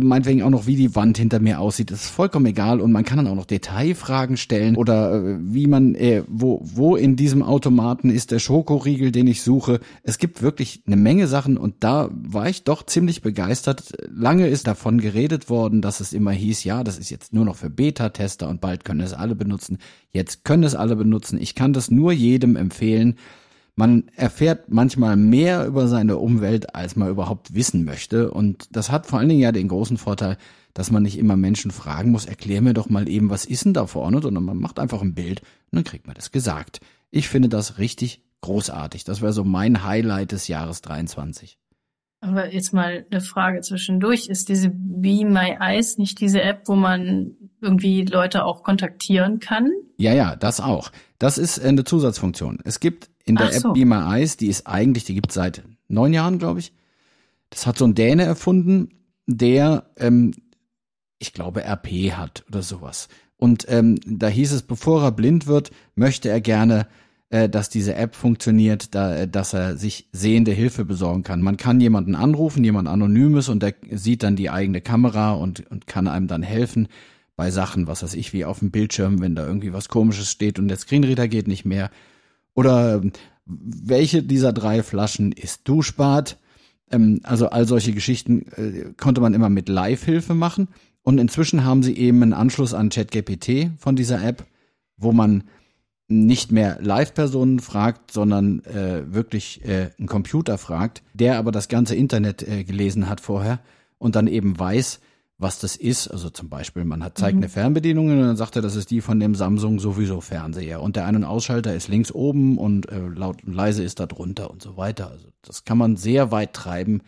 meinetwegen auch noch, wie die Wand hinter mir aussieht. Das ist vollkommen egal und man kann dann auch noch Detailfragen stellen oder äh, wie man, äh, wo, wo in diesem Automaten ist der Schokoriegel, den ich suche. Es gibt wirklich eine Menge Sachen und da war ich doch ziemlich begeistert. Lange ist davon geredet worden, dass es immer hieß, ja, das ist jetzt nur noch für Beta-Tester und bald können es alle benutzen. Jetzt können es alle benutzen. Ich kann das nur jedem empfehlen. Man erfährt manchmal mehr über seine Umwelt, als man überhaupt wissen möchte. Und das hat vor allen Dingen ja den großen Vorteil, dass man nicht immer Menschen fragen muss, erklär mir doch mal eben, was ist denn da vorne, sondern man macht einfach ein Bild und dann kriegt man das gesagt. Ich finde das richtig großartig. Das wäre so mein Highlight des Jahres 23. Aber jetzt mal eine Frage zwischendurch. Ist diese Be My Eyes nicht diese App, wo man irgendwie Leute auch kontaktieren kann? Ja, ja, das auch. Das ist eine Zusatzfunktion. Es gibt in der so. App Be My Eyes, die ist eigentlich, die gibt seit neun Jahren, glaube ich. Das hat so ein Däne erfunden, der, ähm, ich glaube, RP hat oder sowas. Und ähm, da hieß es, bevor er blind wird, möchte er gerne, äh, dass diese App funktioniert, da, äh, dass er sich sehende Hilfe besorgen kann. Man kann jemanden anrufen, jemand Anonymes, und der sieht dann die eigene Kamera und, und kann einem dann helfen bei Sachen, was weiß ich, wie auf dem Bildschirm, wenn da irgendwie was Komisches steht und der Screenreader geht nicht mehr oder welche dieser drei Flaschen ist Duschbad? Ähm, also all solche Geschichten äh, konnte man immer mit Live-Hilfe machen. Und inzwischen haben sie eben einen Anschluss an ChatGPT von dieser App, wo man nicht mehr Live-Personen fragt, sondern äh, wirklich äh, einen Computer fragt, der aber das ganze Internet äh, gelesen hat vorher und dann eben weiß, was das ist. Also zum Beispiel, man hat zeigt mhm. eine Fernbedienung und dann sagt er, das ist die von dem Samsung sowieso Fernseher. Und der Ein- und Ausschalter ist links oben und äh, laut und leise ist da drunter und so weiter. Also das kann man sehr weit treiben.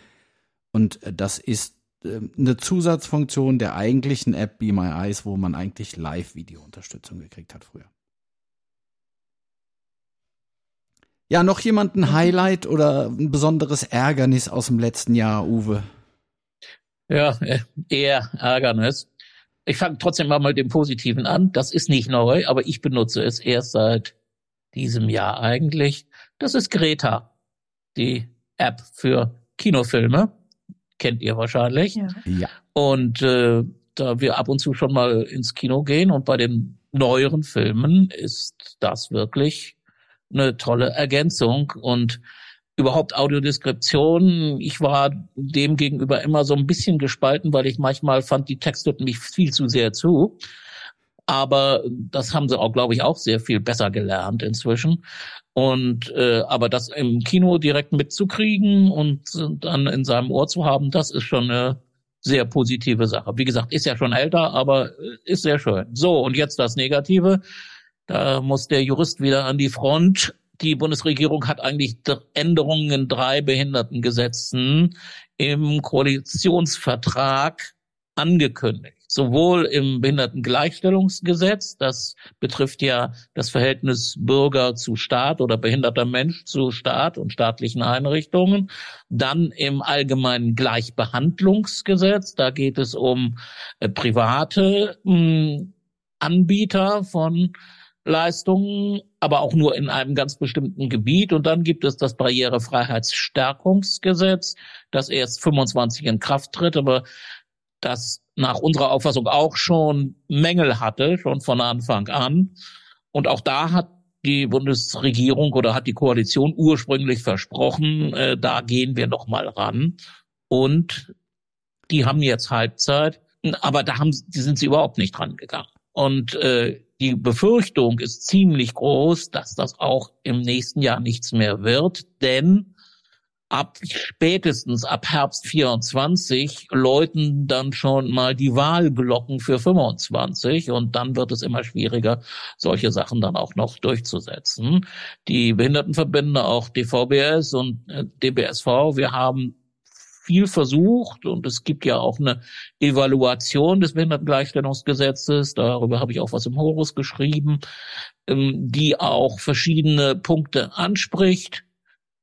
Und äh, das ist äh, eine Zusatzfunktion der eigentlichen App Be My Eyes, wo man eigentlich Live-Video-Unterstützung gekriegt hat früher. Ja, noch jemand ein Highlight oder ein besonderes Ärgernis aus dem letzten Jahr, Uwe? Ja, äh, eher Ärgernis. Ich fange trotzdem mal mit dem Positiven an. Das ist nicht neu, aber ich benutze es erst seit diesem Jahr eigentlich. Das ist Greta, die App für Kinofilme. Kennt ihr wahrscheinlich. Ja. ja. Und äh, da wir ab und zu schon mal ins Kino gehen und bei den neueren Filmen ist das wirklich eine tolle Ergänzung. Und überhaupt Audiodeskription. Ich war dem gegenüber immer so ein bisschen gespalten, weil ich manchmal fand, die texteten mich viel zu sehr zu. Aber das haben sie auch, glaube ich, auch sehr viel besser gelernt inzwischen. Und äh, aber das im Kino direkt mitzukriegen und dann in seinem Ohr zu haben, das ist schon eine sehr positive Sache. Wie gesagt, ist ja schon älter, aber ist sehr schön. So, und jetzt das Negative. Da muss der Jurist wieder an die Front die Bundesregierung hat eigentlich Änderungen in drei Behindertengesetzen im Koalitionsvertrag angekündigt. Sowohl im Behindertengleichstellungsgesetz, das betrifft ja das Verhältnis Bürger zu Staat oder behinderter Mensch zu Staat und staatlichen Einrichtungen, dann im allgemeinen Gleichbehandlungsgesetz, da geht es um äh, private hm, Anbieter von Leistungen, aber auch nur in einem ganz bestimmten Gebiet. Und dann gibt es das Barrierefreiheitsstärkungsgesetz, das erst 25 in Kraft tritt, aber das nach unserer Auffassung auch schon Mängel hatte, schon von Anfang an. Und auch da hat die Bundesregierung oder hat die Koalition ursprünglich versprochen, äh, da gehen wir noch mal ran. Und die haben jetzt Halbzeit, aber da haben, die sind sie überhaupt nicht dran gegangen. Und äh, die Befürchtung ist ziemlich groß, dass das auch im nächsten Jahr nichts mehr wird, denn ab spätestens ab Herbst 24 läuten dann schon mal die Wahlglocken für 25 und dann wird es immer schwieriger, solche Sachen dann auch noch durchzusetzen. Die Behindertenverbände, auch DVBS und äh, DBSV, wir haben viel versucht und es gibt ja auch eine Evaluation des Behindertengleichstellungsgesetzes, darüber habe ich auch was im Horus geschrieben, ähm, die auch verschiedene Punkte anspricht,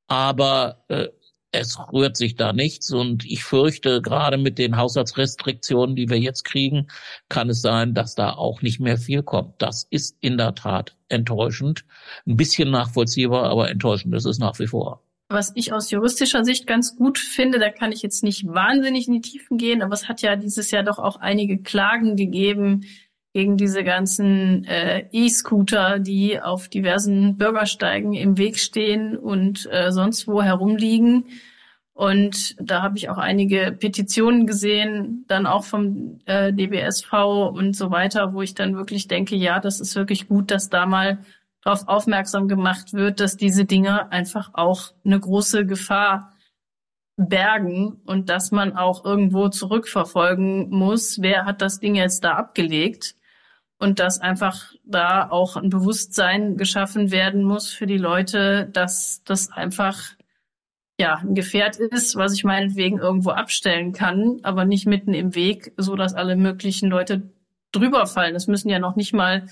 aber äh, es rührt sich da nichts und ich fürchte, gerade mit den Haushaltsrestriktionen, die wir jetzt kriegen, kann es sein, dass da auch nicht mehr viel kommt. Das ist in der Tat enttäuschend. Ein bisschen nachvollziehbar, aber enttäuschend ist es nach wie vor. Was ich aus juristischer Sicht ganz gut finde, da kann ich jetzt nicht wahnsinnig in die Tiefen gehen, aber es hat ja dieses Jahr doch auch einige Klagen gegeben gegen diese ganzen äh, E-Scooter, die auf diversen Bürgersteigen im Weg stehen und äh, sonst wo herumliegen. Und da habe ich auch einige Petitionen gesehen, dann auch vom äh, DBSV und so weiter, wo ich dann wirklich denke, ja, das ist wirklich gut, dass da mal darauf aufmerksam gemacht wird, dass diese Dinge einfach auch eine große Gefahr bergen und dass man auch irgendwo zurückverfolgen muss, wer hat das Ding jetzt da abgelegt und dass einfach da auch ein Bewusstsein geschaffen werden muss für die Leute, dass das einfach ja, ein Gefährt ist, was ich meinetwegen irgendwo abstellen kann, aber nicht mitten im Weg, so dass alle möglichen Leute drüber fallen. Es müssen ja noch nicht mal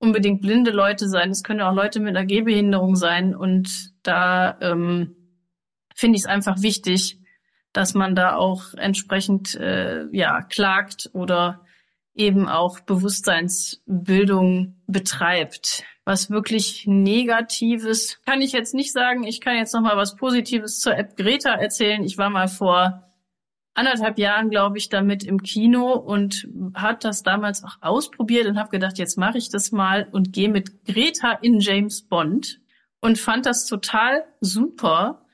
unbedingt blinde Leute sein. Es können auch Leute mit einer Gehbehinderung sein. Und da ähm, finde ich es einfach wichtig, dass man da auch entsprechend äh, ja klagt oder eben auch Bewusstseinsbildung betreibt. Was wirklich Negatives kann ich jetzt nicht sagen. Ich kann jetzt noch mal was Positives zur App Greta erzählen. Ich war mal vor anderthalb Jahren, glaube ich, damit im Kino und hat das damals auch ausprobiert und habe gedacht, jetzt mache ich das mal und gehe mit Greta in James Bond und fand das total super,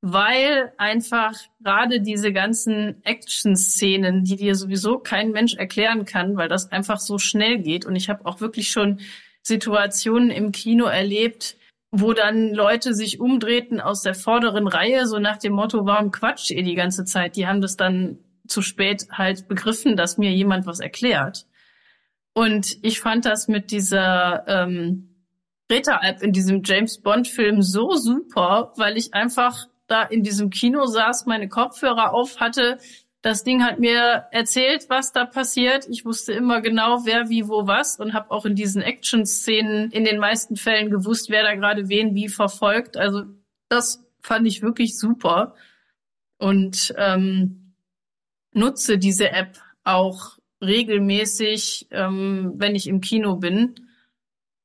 weil einfach gerade diese ganzen Action-Szenen, die dir sowieso kein Mensch erklären kann, weil das einfach so schnell geht. Und ich habe auch wirklich schon Situationen im Kino erlebt, wo dann Leute sich umdrehten aus der vorderen Reihe, so nach dem Motto, warum quatscht ihr die ganze Zeit? Die haben das dann zu spät halt begriffen, dass mir jemand was erklärt. Und ich fand das mit dieser ähm, Greta-App in diesem James Bond-Film so super, weil ich einfach da in diesem Kino saß, meine Kopfhörer auf hatte, das Ding hat mir erzählt, was da passiert. Ich wusste immer genau, wer wie wo was und habe auch in diesen Action-Szenen in den meisten Fällen gewusst, wer da gerade wen wie verfolgt. Also das fand ich wirklich super und ähm, nutze diese App auch regelmäßig, ähm, wenn ich im Kino bin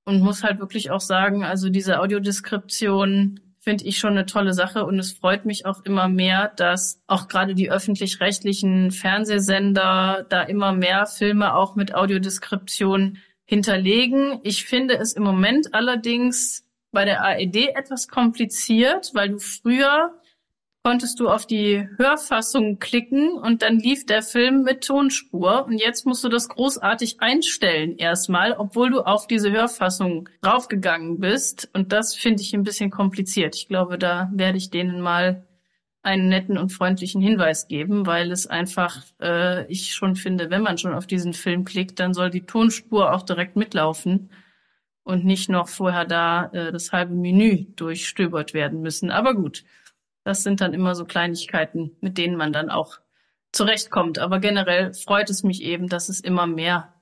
und muss halt wirklich auch sagen, also diese Audiodeskription finde ich schon eine tolle Sache und es freut mich auch immer mehr, dass auch gerade die öffentlich-rechtlichen Fernsehsender da immer mehr Filme auch mit Audiodeskription hinterlegen. Ich finde es im Moment allerdings bei der AED etwas kompliziert, weil du früher konntest du auf die Hörfassung klicken und dann lief der Film mit Tonspur. Und jetzt musst du das großartig einstellen erstmal, obwohl du auf diese Hörfassung draufgegangen bist. Und das finde ich ein bisschen kompliziert. Ich glaube, da werde ich denen mal einen netten und freundlichen Hinweis geben, weil es einfach, äh, ich schon finde, wenn man schon auf diesen Film klickt, dann soll die Tonspur auch direkt mitlaufen und nicht noch vorher da äh, das halbe Menü durchstöbert werden müssen. Aber gut, das sind dann immer so Kleinigkeiten, mit denen man dann auch zurechtkommt. Aber generell freut es mich eben, dass es immer mehr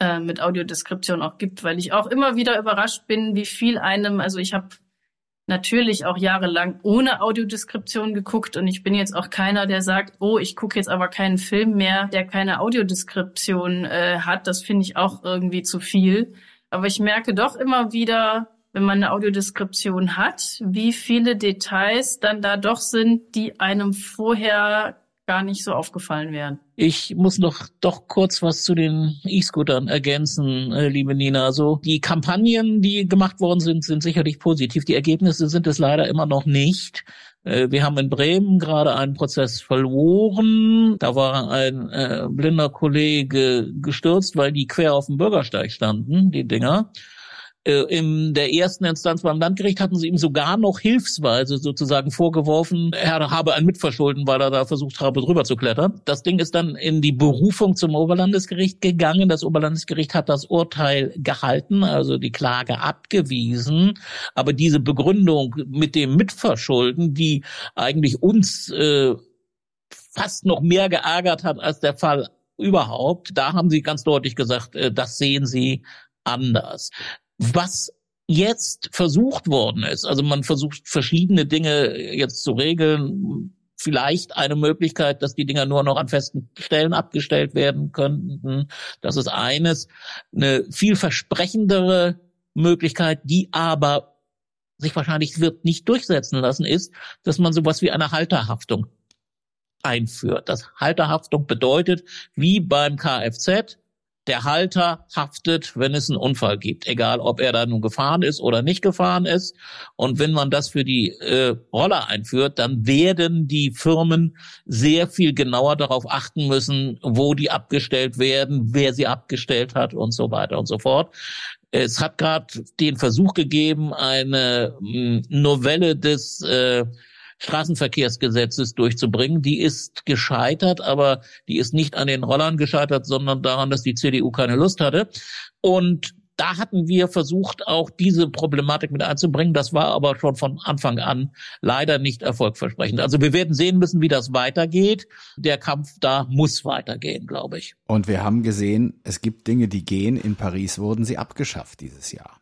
äh, mit Audiodeskription auch gibt, weil ich auch immer wieder überrascht bin, wie viel einem, also ich habe natürlich auch jahrelang ohne Audiodeskription geguckt und ich bin jetzt auch keiner, der sagt, oh, ich gucke jetzt aber keinen Film mehr, der keine Audiodeskription äh, hat. Das finde ich auch irgendwie zu viel. Aber ich merke doch immer wieder, wenn man eine Audiodeskription hat, wie viele Details dann da doch sind, die einem vorher gar nicht so aufgefallen wären. Ich muss noch doch kurz was zu den E-Scootern ergänzen, äh, liebe Nina. Also die Kampagnen, die gemacht worden sind, sind sicherlich positiv. Die Ergebnisse sind es leider immer noch nicht. Äh, wir haben in Bremen gerade einen Prozess verloren. Da war ein äh, blinder Kollege gestürzt, weil die quer auf dem Bürgersteig standen, die Dinger. Äh, in der ersten Instanz beim Landgericht hatten sie ihm sogar noch hilfsweise sozusagen vorgeworfen, er habe ein Mitverschulden, weil er da versucht habe, drüber zu klettern. Das Ding ist dann in die Berufung zum Oberlandesgericht gegangen. Das Oberlandesgericht hat das Urteil gehalten, also die Klage abgewiesen. Aber diese Begründung mit dem Mitverschulden, die eigentlich uns äh, fast noch mehr geärgert hat als der Fall überhaupt, da haben sie ganz deutlich gesagt, äh, das sehen sie anders. Was jetzt versucht worden ist, also man versucht verschiedene Dinge jetzt zu regeln, vielleicht eine Möglichkeit, dass die Dinger nur noch an festen Stellen abgestellt werden könnten. Das ist eines. Eine viel versprechendere Möglichkeit, die aber sich wahrscheinlich wird nicht durchsetzen lassen, ist, dass man sowas wie eine Halterhaftung einführt. Das Halterhaftung bedeutet, wie beim Kfz, der Halter haftet, wenn es einen Unfall gibt, egal ob er da nun gefahren ist oder nicht gefahren ist. Und wenn man das für die äh, Roller einführt, dann werden die Firmen sehr viel genauer darauf achten müssen, wo die abgestellt werden, wer sie abgestellt hat und so weiter und so fort. Es hat gerade den Versuch gegeben, eine hm, Novelle des äh, Straßenverkehrsgesetzes durchzubringen. Die ist gescheitert, aber die ist nicht an den Rollern gescheitert, sondern daran, dass die CDU keine Lust hatte. Und da hatten wir versucht, auch diese Problematik mit einzubringen. Das war aber schon von Anfang an leider nicht erfolgversprechend. Also wir werden sehen müssen, wie das weitergeht. Der Kampf da muss weitergehen, glaube ich. Und wir haben gesehen, es gibt Dinge, die gehen. In Paris wurden sie abgeschafft dieses Jahr.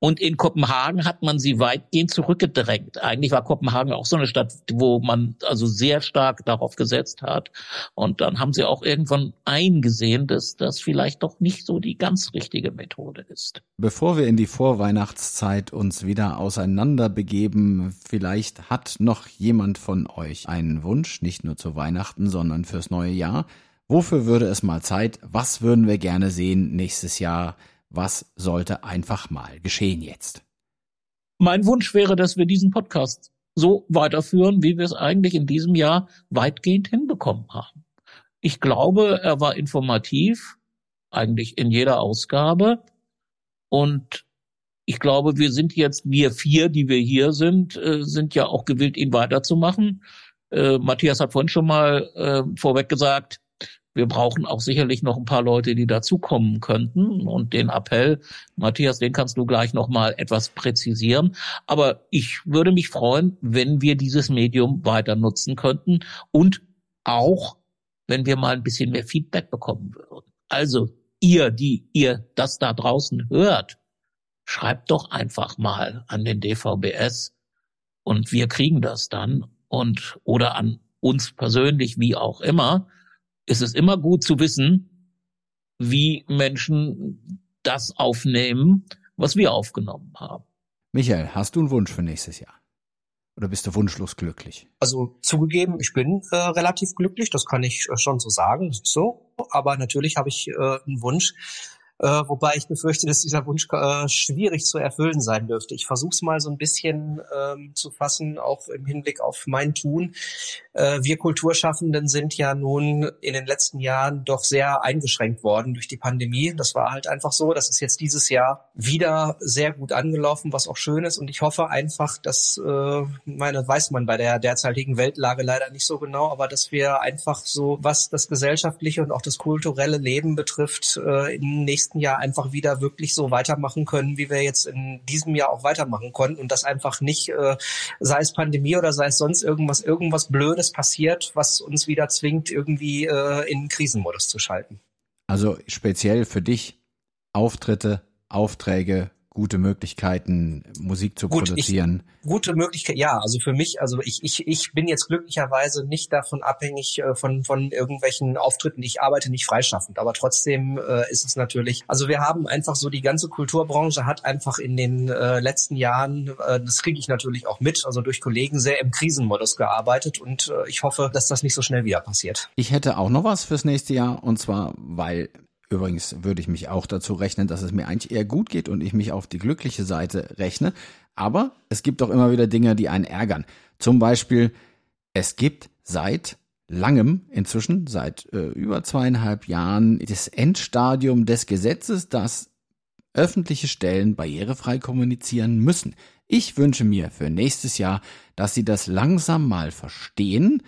Und in Kopenhagen hat man sie weitgehend zurückgedrängt. Eigentlich war Kopenhagen auch so eine Stadt, wo man also sehr stark darauf gesetzt hat. Und dann haben sie auch irgendwann eingesehen, dass das vielleicht doch nicht so die ganz richtige Methode ist. Bevor wir in die Vorweihnachtszeit uns wieder auseinander begeben, vielleicht hat noch jemand von euch einen Wunsch, nicht nur zu Weihnachten, sondern fürs neue Jahr. Wofür würde es mal Zeit? Was würden wir gerne sehen nächstes Jahr? Was sollte einfach mal geschehen jetzt? Mein Wunsch wäre, dass wir diesen Podcast so weiterführen, wie wir es eigentlich in diesem Jahr weitgehend hinbekommen haben. Ich glaube, er war informativ, eigentlich in jeder Ausgabe. Und ich glaube, wir sind jetzt, wir vier, die wir hier sind, äh, sind ja auch gewillt, ihn weiterzumachen. Äh, Matthias hat vorhin schon mal äh, vorweg gesagt, wir brauchen auch sicherlich noch ein paar Leute, die dazukommen könnten. Und den Appell, Matthias, den kannst du gleich noch mal etwas präzisieren. Aber ich würde mich freuen, wenn wir dieses Medium weiter nutzen könnten und auch, wenn wir mal ein bisschen mehr Feedback bekommen würden. Also ihr, die ihr das da draußen hört, schreibt doch einfach mal an den DVBS und wir kriegen das dann und oder an uns persönlich, wie auch immer ist es immer gut zu wissen, wie Menschen das aufnehmen, was wir aufgenommen haben. Michael, hast du einen Wunsch für nächstes Jahr? Oder bist du wunschlos glücklich? Also zugegeben, ich bin äh, relativ glücklich, das kann ich äh, schon so sagen, so. Aber natürlich habe ich äh, einen Wunsch, äh, wobei ich befürchte, dass dieser Wunsch äh, schwierig zu erfüllen sein dürfte. Ich versuche es mal so ein bisschen ähm, zu fassen, auch im Hinblick auf mein Tun. Äh, wir Kulturschaffenden sind ja nun in den letzten Jahren doch sehr eingeschränkt worden durch die Pandemie. Das war halt einfach so. Das ist jetzt dieses Jahr wieder sehr gut angelaufen, was auch schön ist. Und ich hoffe einfach, dass, äh, meine, weiß man bei der derzeitigen Weltlage leider nicht so genau, aber dass wir einfach so, was das gesellschaftliche und auch das kulturelle Leben betrifft, äh, in nächsten nächsten Jahr einfach wieder wirklich so weitermachen können, wie wir jetzt in diesem Jahr auch weitermachen konnten und das einfach nicht, äh, sei es Pandemie oder sei es sonst irgendwas, irgendwas Blödes passiert, was uns wieder zwingt, irgendwie äh, in Krisenmodus zu schalten. Also speziell für dich Auftritte, Aufträge, gute Möglichkeiten, Musik zu Gut, produzieren. Ich, gute Möglichkeit, ja. Also für mich, also ich, ich, ich bin jetzt glücklicherweise nicht davon abhängig äh, von, von irgendwelchen Auftritten. Ich arbeite nicht freischaffend, aber trotzdem äh, ist es natürlich, also wir haben einfach so, die ganze Kulturbranche hat einfach in den äh, letzten Jahren, äh, das kriege ich natürlich auch mit, also durch Kollegen sehr im Krisenmodus gearbeitet und äh, ich hoffe, dass das nicht so schnell wieder passiert. Ich hätte auch noch was fürs nächste Jahr und zwar, weil Übrigens würde ich mich auch dazu rechnen, dass es mir eigentlich eher gut geht und ich mich auf die glückliche Seite rechne. Aber es gibt auch immer wieder Dinge, die einen ärgern. Zum Beispiel, es gibt seit langem, inzwischen seit äh, über zweieinhalb Jahren, das Endstadium des Gesetzes, dass öffentliche Stellen barrierefrei kommunizieren müssen. Ich wünsche mir für nächstes Jahr, dass sie das langsam mal verstehen,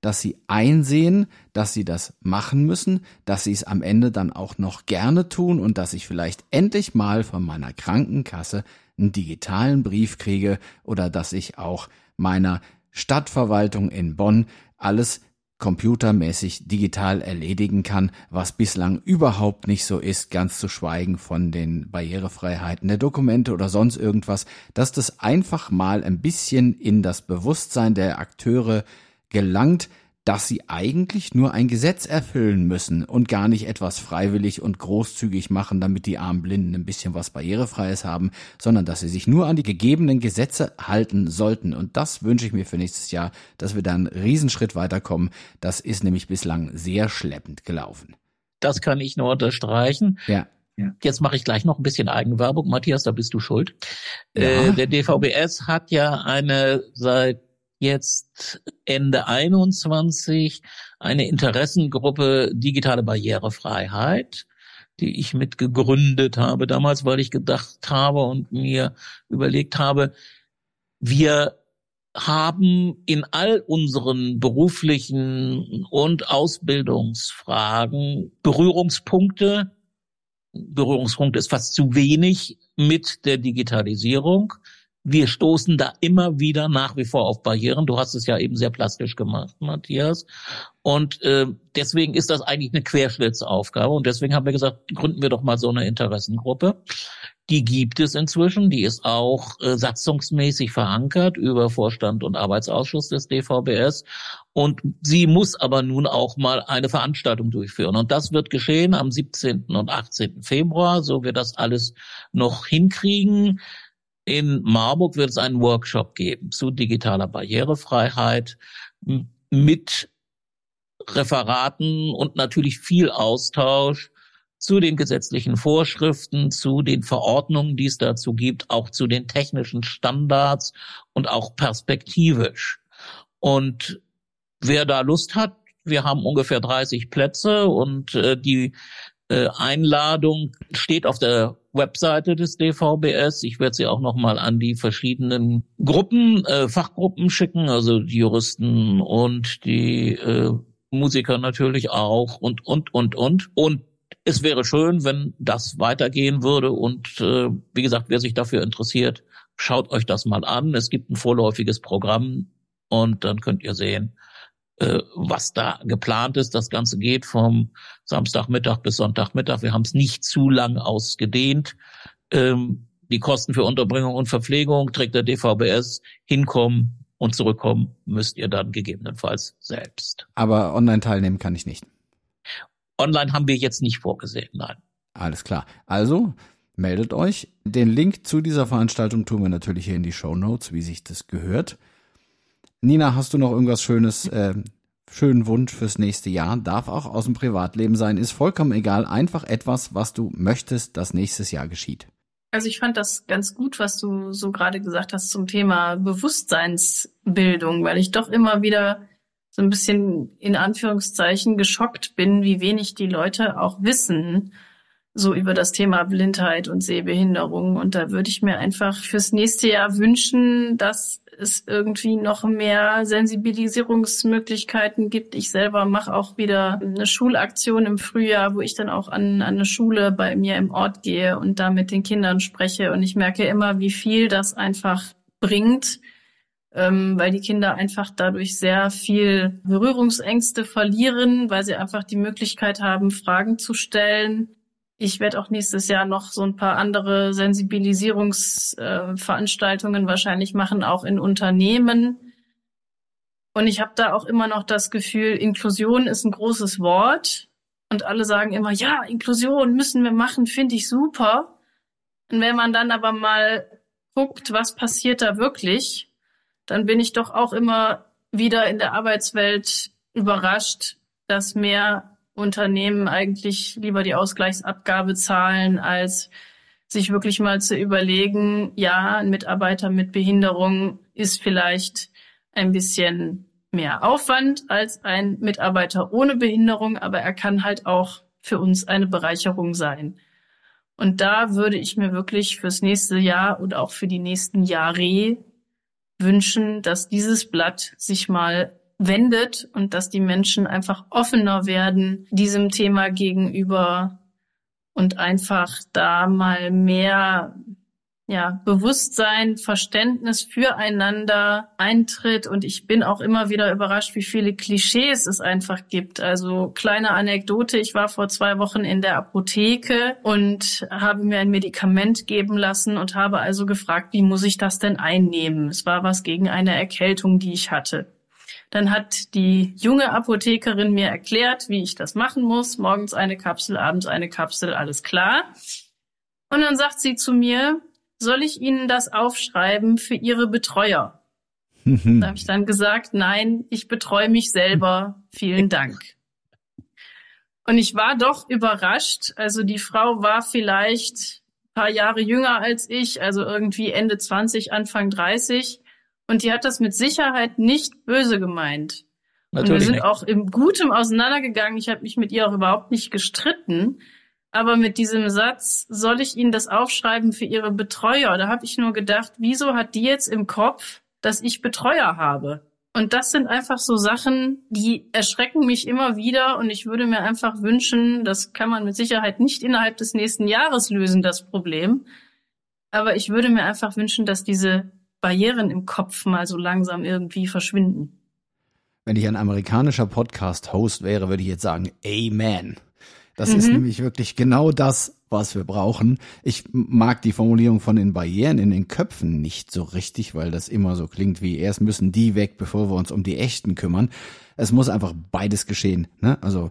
dass sie einsehen, dass sie das machen müssen, dass sie es am Ende dann auch noch gerne tun und dass ich vielleicht endlich mal von meiner Krankenkasse einen digitalen Brief kriege oder dass ich auch meiner Stadtverwaltung in Bonn alles computermäßig digital erledigen kann, was bislang überhaupt nicht so ist, ganz zu schweigen von den Barrierefreiheiten der Dokumente oder sonst irgendwas, dass das einfach mal ein bisschen in das Bewusstsein der Akteure gelangt, dass sie eigentlich nur ein Gesetz erfüllen müssen und gar nicht etwas freiwillig und großzügig machen, damit die armen Blinden ein bisschen was Barrierefreies haben, sondern dass sie sich nur an die gegebenen Gesetze halten sollten. Und das wünsche ich mir für nächstes Jahr, dass wir da einen Riesenschritt weiterkommen. Das ist nämlich bislang sehr schleppend gelaufen. Das kann ich nur unterstreichen. Ja. Jetzt mache ich gleich noch ein bisschen Eigenwerbung. Matthias, da bist du schuld. Ja. Äh, der DVBS hat ja eine seit jetzt Ende 21 eine Interessengruppe digitale Barrierefreiheit, die ich mit gegründet habe damals, weil ich gedacht habe und mir überlegt habe, wir haben in all unseren beruflichen und Ausbildungsfragen Berührungspunkte. Berührungspunkte ist fast zu wenig mit der Digitalisierung wir stoßen da immer wieder nach wie vor auf Barrieren. Du hast es ja eben sehr plastisch gemacht, Matthias. Und äh, deswegen ist das eigentlich eine Querschnittsaufgabe. Und deswegen haben wir gesagt, gründen wir doch mal so eine Interessengruppe. Die gibt es inzwischen. Die ist auch äh, satzungsmäßig verankert über Vorstand und Arbeitsausschuss des DVBS. Und sie muss aber nun auch mal eine Veranstaltung durchführen. Und das wird geschehen am 17. und 18. Februar, so wir das alles noch hinkriegen. In Marburg wird es einen Workshop geben zu digitaler Barrierefreiheit mit Referaten und natürlich viel Austausch zu den gesetzlichen Vorschriften, zu den Verordnungen, die es dazu gibt, auch zu den technischen Standards und auch perspektivisch. Und wer da Lust hat, wir haben ungefähr 30 Plätze und äh, die Einladung steht auf der Webseite des DVBS. Ich werde sie auch noch mal an die verschiedenen Gruppen, äh, Fachgruppen schicken, also die Juristen und die äh, Musiker natürlich auch und und und und und es wäre schön, wenn das weitergehen würde und äh, wie gesagt, wer sich dafür interessiert, schaut euch das mal an. Es gibt ein vorläufiges Programm und dann könnt ihr sehen, äh, was da geplant ist. Das Ganze geht vom Samstagmittag bis Sonntagmittag. Wir haben es nicht zu lang ausgedehnt. Ähm, die Kosten für Unterbringung und Verpflegung trägt der DVBS. Hinkommen und zurückkommen müsst ihr dann gegebenenfalls selbst. Aber online teilnehmen kann ich nicht. Online haben wir jetzt nicht vorgesehen, nein. Alles klar. Also meldet euch. Den Link zu dieser Veranstaltung tun wir natürlich hier in die Show Notes, wie sich das gehört. Nina, hast du noch irgendwas Schönes, äh, schönen Wunsch fürs nächste Jahr? Darf auch aus dem Privatleben sein, ist vollkommen egal. Einfach etwas, was du möchtest, dass nächstes Jahr geschieht. Also ich fand das ganz gut, was du so gerade gesagt hast zum Thema Bewusstseinsbildung, weil ich doch immer wieder so ein bisschen in Anführungszeichen geschockt bin, wie wenig die Leute auch wissen, so über das Thema Blindheit und Sehbehinderung. Und da würde ich mir einfach fürs nächste Jahr wünschen, dass es irgendwie noch mehr Sensibilisierungsmöglichkeiten gibt. Ich selber mache auch wieder eine Schulaktion im Frühjahr, wo ich dann auch an, an eine Schule bei mir im Ort gehe und da mit den Kindern spreche. Und ich merke immer, wie viel das einfach bringt, ähm, weil die Kinder einfach dadurch sehr viel Berührungsängste verlieren, weil sie einfach die Möglichkeit haben, Fragen zu stellen ich werde auch nächstes Jahr noch so ein paar andere Sensibilisierungsveranstaltungen äh, wahrscheinlich machen, auch in Unternehmen. Und ich habe da auch immer noch das Gefühl, Inklusion ist ein großes Wort. Und alle sagen immer, ja, Inklusion müssen wir machen, finde ich super. Und wenn man dann aber mal guckt, was passiert da wirklich, dann bin ich doch auch immer wieder in der Arbeitswelt überrascht, dass mehr Unternehmen eigentlich lieber die Ausgleichsabgabe zahlen, als sich wirklich mal zu überlegen, ja, ein Mitarbeiter mit Behinderung ist vielleicht ein bisschen mehr Aufwand als ein Mitarbeiter ohne Behinderung, aber er kann halt auch für uns eine Bereicherung sein. Und da würde ich mir wirklich fürs nächste Jahr oder auch für die nächsten Jahre wünschen, dass dieses Blatt sich mal wendet und dass die Menschen einfach offener werden diesem Thema gegenüber und einfach da mal mehr ja, Bewusstsein, Verständnis füreinander eintritt. Und ich bin auch immer wieder überrascht, wie viele Klischees es einfach gibt. Also kleine Anekdote. Ich war vor zwei Wochen in der Apotheke und habe mir ein Medikament geben lassen und habe also gefragt, wie muss ich das denn einnehmen? Es war was gegen eine Erkältung, die ich hatte. Dann hat die junge Apothekerin mir erklärt, wie ich das machen muss. Morgens eine Kapsel, abends eine Kapsel, alles klar. Und dann sagt sie zu mir, soll ich Ihnen das aufschreiben für Ihre Betreuer? da habe ich dann gesagt, nein, ich betreue mich selber. Vielen Dank. Und ich war doch überrascht. Also die Frau war vielleicht ein paar Jahre jünger als ich, also irgendwie Ende 20, Anfang 30. Und die hat das mit Sicherheit nicht böse gemeint. Natürlich und wir sind nicht. auch im Gutem auseinandergegangen. Ich habe mich mit ihr auch überhaupt nicht gestritten. Aber mit diesem Satz, soll ich Ihnen das aufschreiben für Ihre Betreuer? Da habe ich nur gedacht, wieso hat die jetzt im Kopf, dass ich Betreuer habe? Und das sind einfach so Sachen, die erschrecken mich immer wieder. Und ich würde mir einfach wünschen, das kann man mit Sicherheit nicht innerhalb des nächsten Jahres lösen, das Problem. Aber ich würde mir einfach wünschen, dass diese Barrieren im Kopf mal so langsam irgendwie verschwinden. Wenn ich ein amerikanischer Podcast-Host wäre, würde ich jetzt sagen, Amen. Das mhm. ist nämlich wirklich genau das, was wir brauchen. Ich mag die Formulierung von den Barrieren in den Köpfen nicht so richtig, weil das immer so klingt wie erst müssen die weg, bevor wir uns um die echten kümmern. Es muss einfach beides geschehen. Ne? Also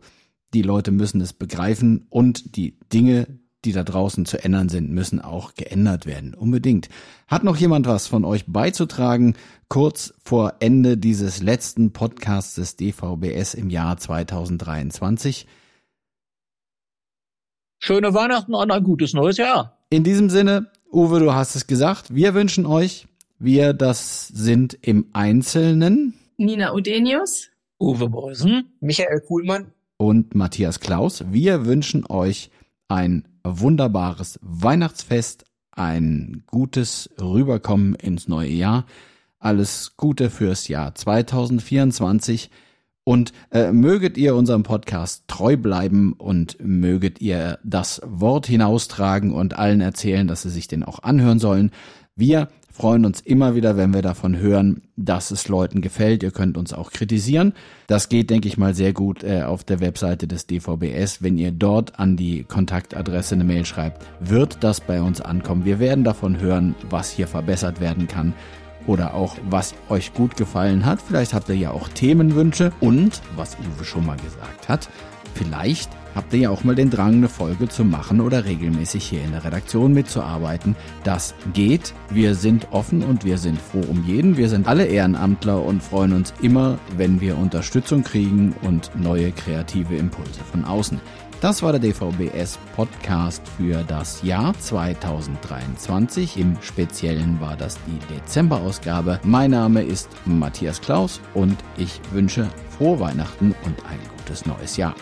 die Leute müssen es begreifen und die Dinge, die da draußen zu ändern sind, müssen auch geändert werden. Unbedingt. Hat noch jemand was von euch beizutragen? Kurz vor Ende dieses letzten Podcasts des DVBS im Jahr 2023. Schöne Weihnachten und ein gutes neues Jahr. In diesem Sinne, Uwe, du hast es gesagt, wir wünschen euch, wir das sind im Einzelnen Nina Udenius, Uwe Beusen, Michael Kuhlmann und Matthias Klaus. Wir wünschen euch ein wunderbares Weihnachtsfest, ein gutes Rüberkommen ins neue Jahr. Alles Gute fürs Jahr 2024 und äh, möget ihr unserem Podcast treu bleiben und möget ihr das Wort hinaustragen und allen erzählen, dass sie sich den auch anhören sollen. Wir freuen uns immer wieder, wenn wir davon hören, dass es Leuten gefällt. Ihr könnt uns auch kritisieren. Das geht, denke ich mal, sehr gut äh, auf der Webseite des DVBS. Wenn ihr dort an die Kontaktadresse eine Mail schreibt, wird das bei uns ankommen. Wir werden davon hören, was hier verbessert werden kann oder auch was euch gut gefallen hat. Vielleicht habt ihr ja auch Themenwünsche und, was Uwe schon mal gesagt hat, vielleicht habt ihr ja auch mal den Drang, eine Folge zu machen oder regelmäßig hier in der Redaktion mitzuarbeiten. Das geht. Wir sind offen und wir sind froh um jeden. Wir sind alle Ehrenamtler und freuen uns immer, wenn wir Unterstützung kriegen und neue kreative Impulse von außen. Das war der DVBS Podcast für das Jahr 2023. Im Speziellen war das die Dezemberausgabe. Mein Name ist Matthias Klaus und ich wünsche frohe Weihnachten und ein gutes neues Jahr.